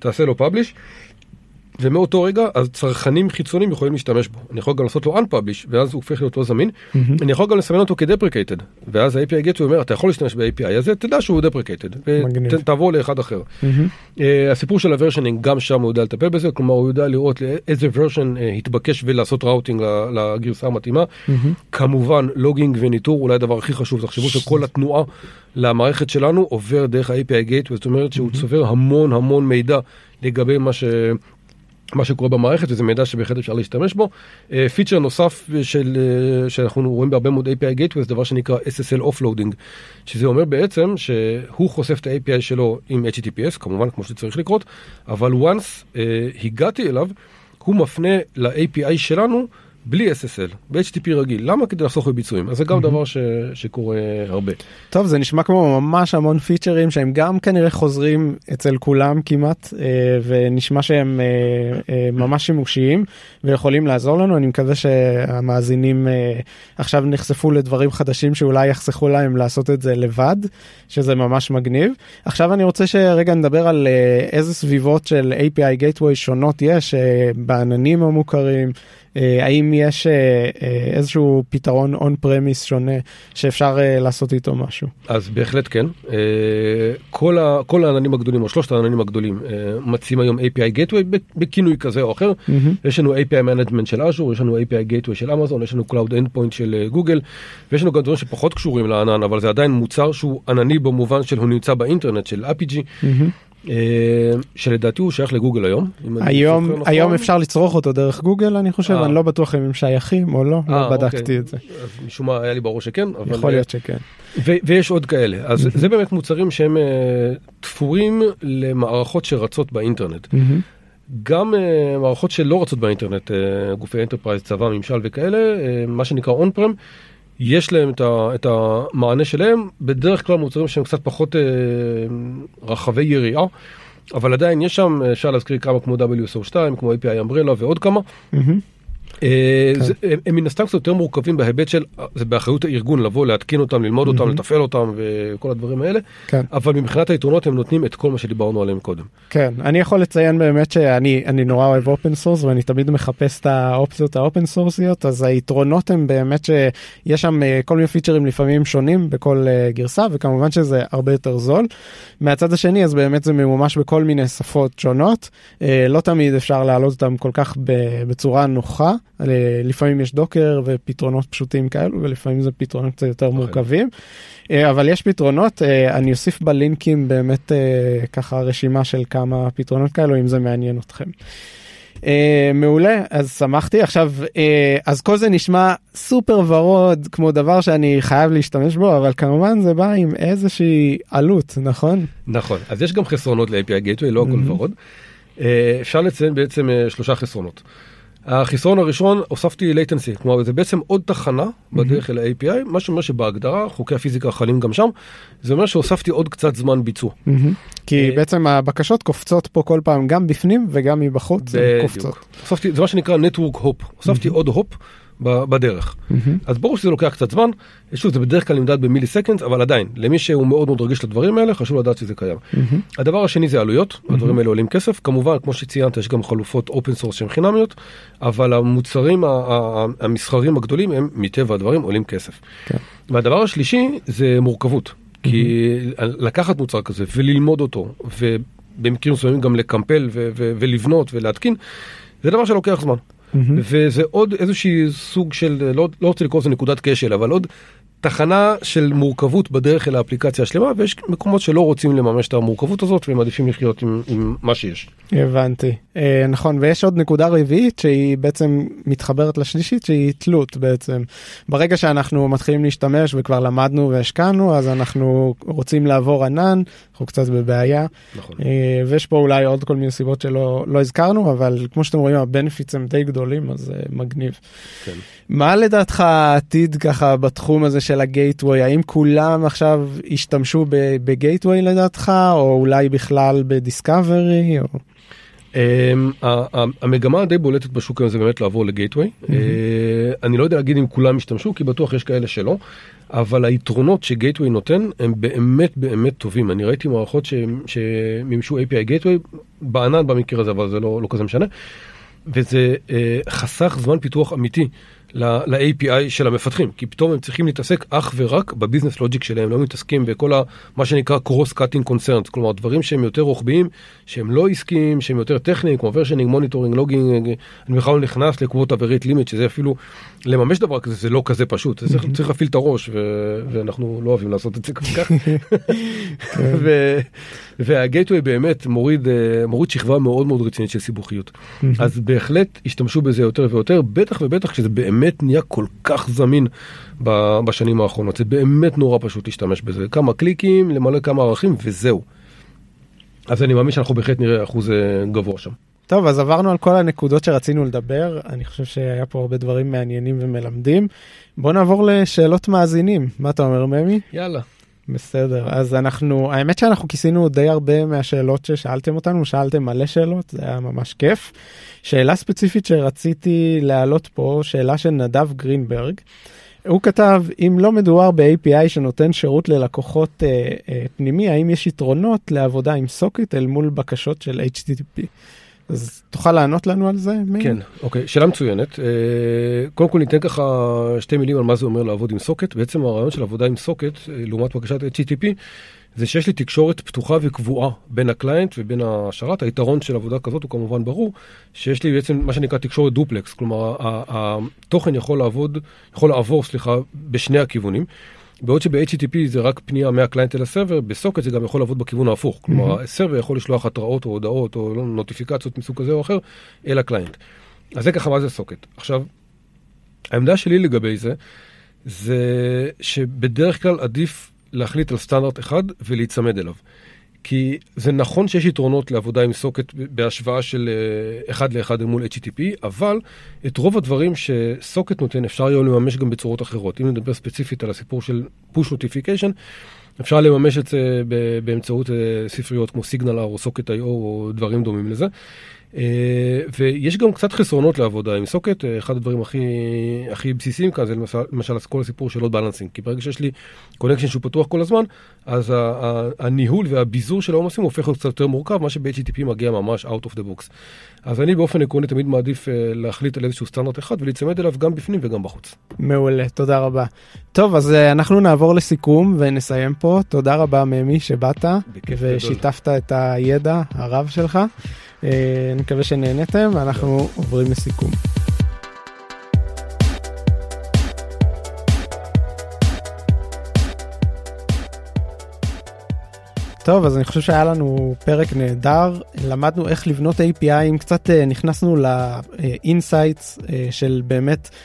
תעשה לו publish, ומאותו רגע אז צרכנים חיצוניים יכולים להשתמש בו. אני יכול גם לעשות לו unpublish, ואז הוא הופך להיות לא זמין, אני יכול גם לסמן אותו כ-deprecated, ואז ה-API Gateway אומר, אתה יכול להשתמש ב-API הזה, תדע שהוא מגניב. ותעבור לאחד אחר. Uh, הסיפור של ה versioning גם שם הוא יודע לטפל בזה כלומר הוא יודע לראות איזה version uh, התבקש ולעשות routing לגרסה המתאימה כמובן logging וניטור אולי הדבר הכי חשוב תחשבו שכל התנועה למערכת שלנו עובר דרך ה-API Gate זאת אומרת שהוא צובר המון המון מידע לגבי מה ש... מה שקורה במערכת וזה מידע שבהחלט אפשר להשתמש בו. אה, פיצ'ר נוסף של, אה, שאנחנו רואים בהרבה מאוד API Gateway זה דבר שנקרא SSL Offloading, שזה אומר בעצם שהוא חושף את ה-API שלו עם HTTPS, כמובן כמו שצריך לקרות, אבל once אה, הגעתי אליו, הוא מפנה ל-API שלנו בלי SSL, ב-HTTP רגיל. למה? כדי לחסוך בביצועים. אז זה גם דבר ש, שקורה הרבה. טוב זה נשמע כמו ממש המון פיצ'רים שהם גם כנראה חוזרים אצל כולם כמעט אה, ונשמע שהם אה, אה, ממש שימושיים ויכולים לעזור לנו אני מקווה שהמאזינים עכשיו נחשפו לדברים חדשים שאולי יחסכו להם לעשות את זה לבד שזה ממש מגניב עכשיו אני רוצה שרגע נדבר על איזה סביבות של API Gateway שונות יש בעננים המוכרים. אה, האם יש אה, אה, איזשהו פתרון און פרמיס שונה שאפשר לעשות איתו משהו? אז בהחלט כן. כל, ה, כל העננים הגדולים, או שלושת העננים הגדולים, מציעים היום API Gateway בכינוי כזה או אחר. יש לנו API Management של Azure, יש לנו API Gateway של אמזון, יש לנו Cloud Endpoint של גוגל, ויש לנו גם דברים שפחות קשורים לענן, אבל זה עדיין מוצר שהוא ענני במובן של הוא נמצא באינטרנט של APG, אה, שלדעתי הוא שייך לגוגל היום. היום נכון. היום אפשר לצרוך אותו דרך גוגל אני חושב אה. אני לא בטוח אם הם שייכים או לא אה, לא בדקתי אוקיי. את זה משום מה היה לי ברור שכן, אבל... יכול אה, להיות שכן. ויש עוד כאלה אז זה באמת מוצרים שהם uh, תפורים למערכות שרצות באינטרנט גם uh, מערכות שלא רצות באינטרנט uh, גופי enterprise צבא ממשל וכאלה uh, מה שנקרא on-prem. יש להם את, ה, את המענה שלהם בדרך כלל מוצרים שהם קצת פחות uh, רחבי יריעה. אבל עדיין יש שם אפשר להזכיר כמה כמו WSO2 כמו API Umbrella ועוד כמה. אה, זה- הם- הם מן הסתם קצת יותר מורכבים בהיבט של זה באחריות הארגון לבוא להתקין אותם ללמוד אותם לתפעל אותם וכל הדברים האלה כן. אבל מבחינת היתרונות הם נותנים את כל מה שדיברנו עליהם קודם. כן אני יכול לציין באמת שאני אני נורא אוהב open source ואני תמיד מחפש את האופציות ה open סורסיות אז היתרונות הם באמת שיש שם אה, כל מיני פיצ'רים לפעמים שונים בכל אה, גרסה וכמובן שזה הרבה יותר זול. מהצד השני אז באמת זה ממומש בכל מיני שפות שונות אה, לא תמיד אפשר להעלות אותם כל כך בצורה נוחה אה, לפעמים יש Docker ופתרונות פשוטים כאלו ולפעמים זה פתרונות קצת יותר מורכבים. אה, אבל יש פתרונות אה, אני אוסיף בלינקים באמת אה, ככה רשימה של כמה פתרונות כאלו אם זה מעניין אתכם. אה, מעולה אז שמחתי עכשיו אה, אז כל זה נשמע סופר ורוד כמו דבר שאני חייב להשתמש בו אבל כמובן זה בא עם איזושהי עלות נכון נכון אז יש גם חסרונות ל-API Gateway לא הכל ורוד. אה, אפשר לציין בעצם אה, שלושה חסרונות. החיסרון הראשון הוספתי latency כלומר זה בעצם עוד תחנה בדרך אל ה-API מה שאומר שבהגדרה חוקי הפיזיקה חלים גם שם זה אומר שהוספתי עוד קצת זמן ביצוע. כי אה, בעצם הבקשות קופצות פה כל פעם גם בפנים וגם מבחוץ קופצות. זה מה שנקרא network hop. הוספתי עוד hop בדרך. אז ברור שזה לוקח קצת זמן, שוב זה בדרך כלל נמדד ב milliseconds, אבל עדיין, למי שהוא מאוד מאוד רגיש לדברים האלה, חשוב לדעת שזה קיים. הדבר השני זה עלויות, הדברים האלה עולים כסף, כמובן, כמו שציינת, יש גם חלופות open source שהן חינמיות, אבל המוצרים ה- ה- המסחריים הגדולים הם מטבע הדברים עולים כסף. כן. והדבר השלישי זה מורכבות, כי לקחת מוצר כזה וללמוד אותו, ובמקרים מסוימים גם לקמפל ו- ו- ולבנות ולהתקין, זה דבר שלוקח זמן. וזה עוד איזושהי סוג של, לא, לא רוצה לקרוא לזה נקודת כשל, אבל עוד תחנה של מורכבות בדרך אל האפליקציה השלמה, ויש מקומות שלא רוצים לממש את המורכבות הזאת, והם מעדיפים לחיות עם, עם מה שיש. הבנתי. אה, נכון, ויש עוד נקודה רביעית שהיא בעצם מתחברת לשלישית שהיא תלות בעצם. ברגע שאנחנו מתחילים להשתמש וכבר למדנו והשקענו, אז אנחנו רוצים לעבור ענן, אנחנו קצת בבעיה. נכון. אה, ויש פה אולי עוד כל מיני סיבות שלא לא הזכרנו, אבל כמו שאתם רואים הבנפיטס הם די גדולים, אז אה, מגניב. כן. מה לדעתך העתיד ככה בתחום הזה של הגייטווי? האם כולם עכשיו ישתמשו ב- בגייטווי לדעתך, או אולי בכלל בדיסקאברי? או... ה- המגמה הדי בולטת בשוק היום זה באמת לעבור לגייטווי. Uh, אני לא יודע להגיד אם כולם ישתמשו, כי בטוח יש כאלה שלא, אבל היתרונות שגייטווי נותן הם באמת באמת טובים. אני ראיתי מערכות שמימשו API גייטווי בענן במקרה הזה, אבל זה לא, לא כזה משנה. וזה uh, חסך זמן פיתוח אמיתי ל-API של המפתחים, כי פתאום הם צריכים להתעסק אך ורק בביזנס לוג'יק שלהם, לא מתעסקים בכל ה, מה שנקרא cross-cutting concerns, כלומר דברים שהם יותר רוחביים, שהם לא עסקיים, שהם יותר טכניים, כמו versioning, monitoring, logging, אני בכלל לא נכנס לקבוצות עברית לימיט, שזה אפילו, לממש דבר כזה זה לא כזה פשוט, זה צריך, צריך להפעיל את הראש, ו, ואנחנו לא אוהבים לעשות את זה כל כך. והגייטווי באמת מוריד, אה, מוריד שכבה מאוד מאוד רצינית של סיבוכיות. אז בהחלט השתמשו בזה יותר ויותר, בטח ובטח כשזה באמת נהיה כל כך זמין בשנים האחרונות. זה באמת נורא פשוט להשתמש בזה. כמה קליקים, למלא כמה ערכים וזהו. אז אני מאמין שאנחנו בהחלט נראה אחוז אה, גבוה שם. טוב, אז עברנו על כל הנקודות שרצינו לדבר, אני חושב שהיה פה הרבה דברים מעניינים ומלמדים. בוא נעבור לשאלות מאזינים, מה אתה אומר ממי? יאללה. בסדר, אז אנחנו, האמת שאנחנו כיסינו די הרבה מהשאלות ששאלתם אותנו, שאלתם מלא שאלות, זה היה ממש כיף. שאלה ספציפית שרציתי להעלות פה, שאלה של נדב גרינברג. הוא כתב, אם לא מדובר ב-API שנותן שירות ללקוחות אה, אה, פנימי, האם יש יתרונות לעבודה עם סוקט אל מול בקשות של HTTP? אז תוכל לענות לנו על זה? מאיר? כן, אוקיי, שאלה מצוינת. אה, קודם כל ניתן ככה שתי מילים על מה זה אומר לעבוד עם socket. בעצם הרעיון של עבודה עם socket, אה, לעומת בקשת HTTP, זה שיש לי תקשורת פתוחה וקבועה בין ה client ובין השרת. היתרון של עבודה כזאת הוא כמובן ברור, שיש לי בעצם מה שנקרא תקשורת דופלקס, כלומר התוכן יכול לעבוד, יכול לעבור, סליחה, בשני הכיוונים. בעוד שב-HTTP זה רק פנייה מה client אל ה server, ב socket זה גם יכול לעבוד בכיוון ההפוך. כלומר, ה server יכול לשלוח התראות או הודעות או לא, נוטיפיקציות מסוג כזה או אחר אל ה client. אז זה ככה מה זה socket. עכשיו, העמדה שלי לגבי זה, זה שבדרך כלל עדיף להחליט על סטנדרט אחד ולהיצמד אליו. כי זה נכון שיש יתרונות לעבודה עם socket בהשוואה של אה, אחד לאחד אל מול HTTP, אבל את רוב הדברים ש socket נותן אפשר היום לממש גם בצורות אחרות. אם נדבר ספציפית על הסיפור של push notification, אפשר לממש את זה באמצעות אה, ספריות כמו SignalR או Socket.IO או דברים דומים לזה. אה, ויש גם קצת חסרונות לעבודה עם socket, אה, אחד הדברים הכי, הכי בסיסיים כאן זה למשל, למשל כל הסיפור של load balancing, כי ברגע שיש לי connection שהוא פתוח כל הזמן, אז הניהול והביזור של העומסים הופך להיות קצת יותר מורכב, מה שב-HTTP מגיע ממש out of the box. אז אני באופן עקרוני תמיד מעדיף אה, להחליט על איזשהו סטנדרט אחד ולהיצמד אליו גם בפנים וגם בחוץ. מעולה, תודה רבה. טוב, אז אנחנו נעבור לסיכום ונסיים פה. תודה רבה ממי שבאת בכיף גדול. ושיתפת את הידע הרב שלך. אה, אני מקווה שנהנתם ואנחנו עוברים לסיכום. טוב, אז אני חושב שהיה לנו פרק נהדר, למדנו איך לבנות API ים, קצת אה, נכנסנו ל insights של באמת אה,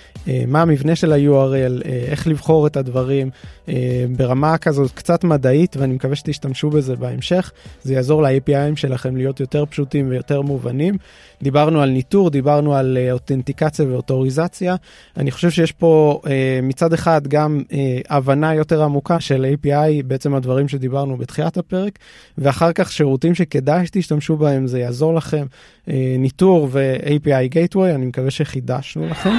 מה המבנה של ה-URL, אה, איך לבחור את הדברים אה, ברמה כזאת קצת מדעית, ואני מקווה שתשתמשו בזה בהמשך. זה יעזור ל-APIים שלכם להיות יותר פשוטים ויותר מובנים. דיברנו על ניטור, דיברנו על אה, אותנטיקציה ואוטוריזציה. אני חושב שיש פה אה, מצד אחד גם אה, הבנה יותר עמוקה של API, בעצם הדברים שדיברנו בתחילת הפרק, ואחר כך שירותים שכדאי שתשתמשו בהם, זה יעזור לכם. אה, ניטור ו-API Gateway, אני מקווה שחידשנו לכם.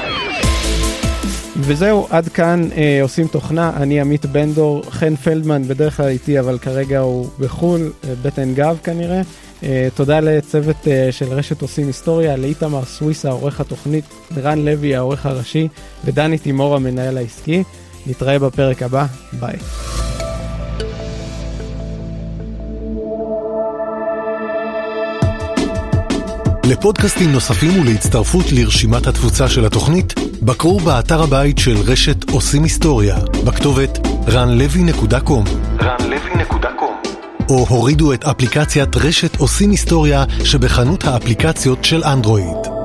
וזהו, עד כאן אה, עושים תוכנה, אני עמית בנדור, חן פלדמן בדרך כלל איתי, אבל כרגע הוא בחו"ל, אה, בטן גב כנראה. אה, תודה לצוות אה, של רשת עושים היסטוריה, לאיתמר סוויסה, עורך התוכנית, רן לוי, העורך הראשי, ודני תימור, המנהל העסקי. נתראה בפרק הבא, ביי. לפודקאסטים נוספים ולהצטרפות לרשימת התפוצה של התוכנית, בקרו באתר הבית של רשת עושים היסטוריה, בכתובת ranlevy.com ranlevy.com או הורידו את אפליקציית רשת עושים היסטוריה שבחנות האפליקציות של אנדרואיד.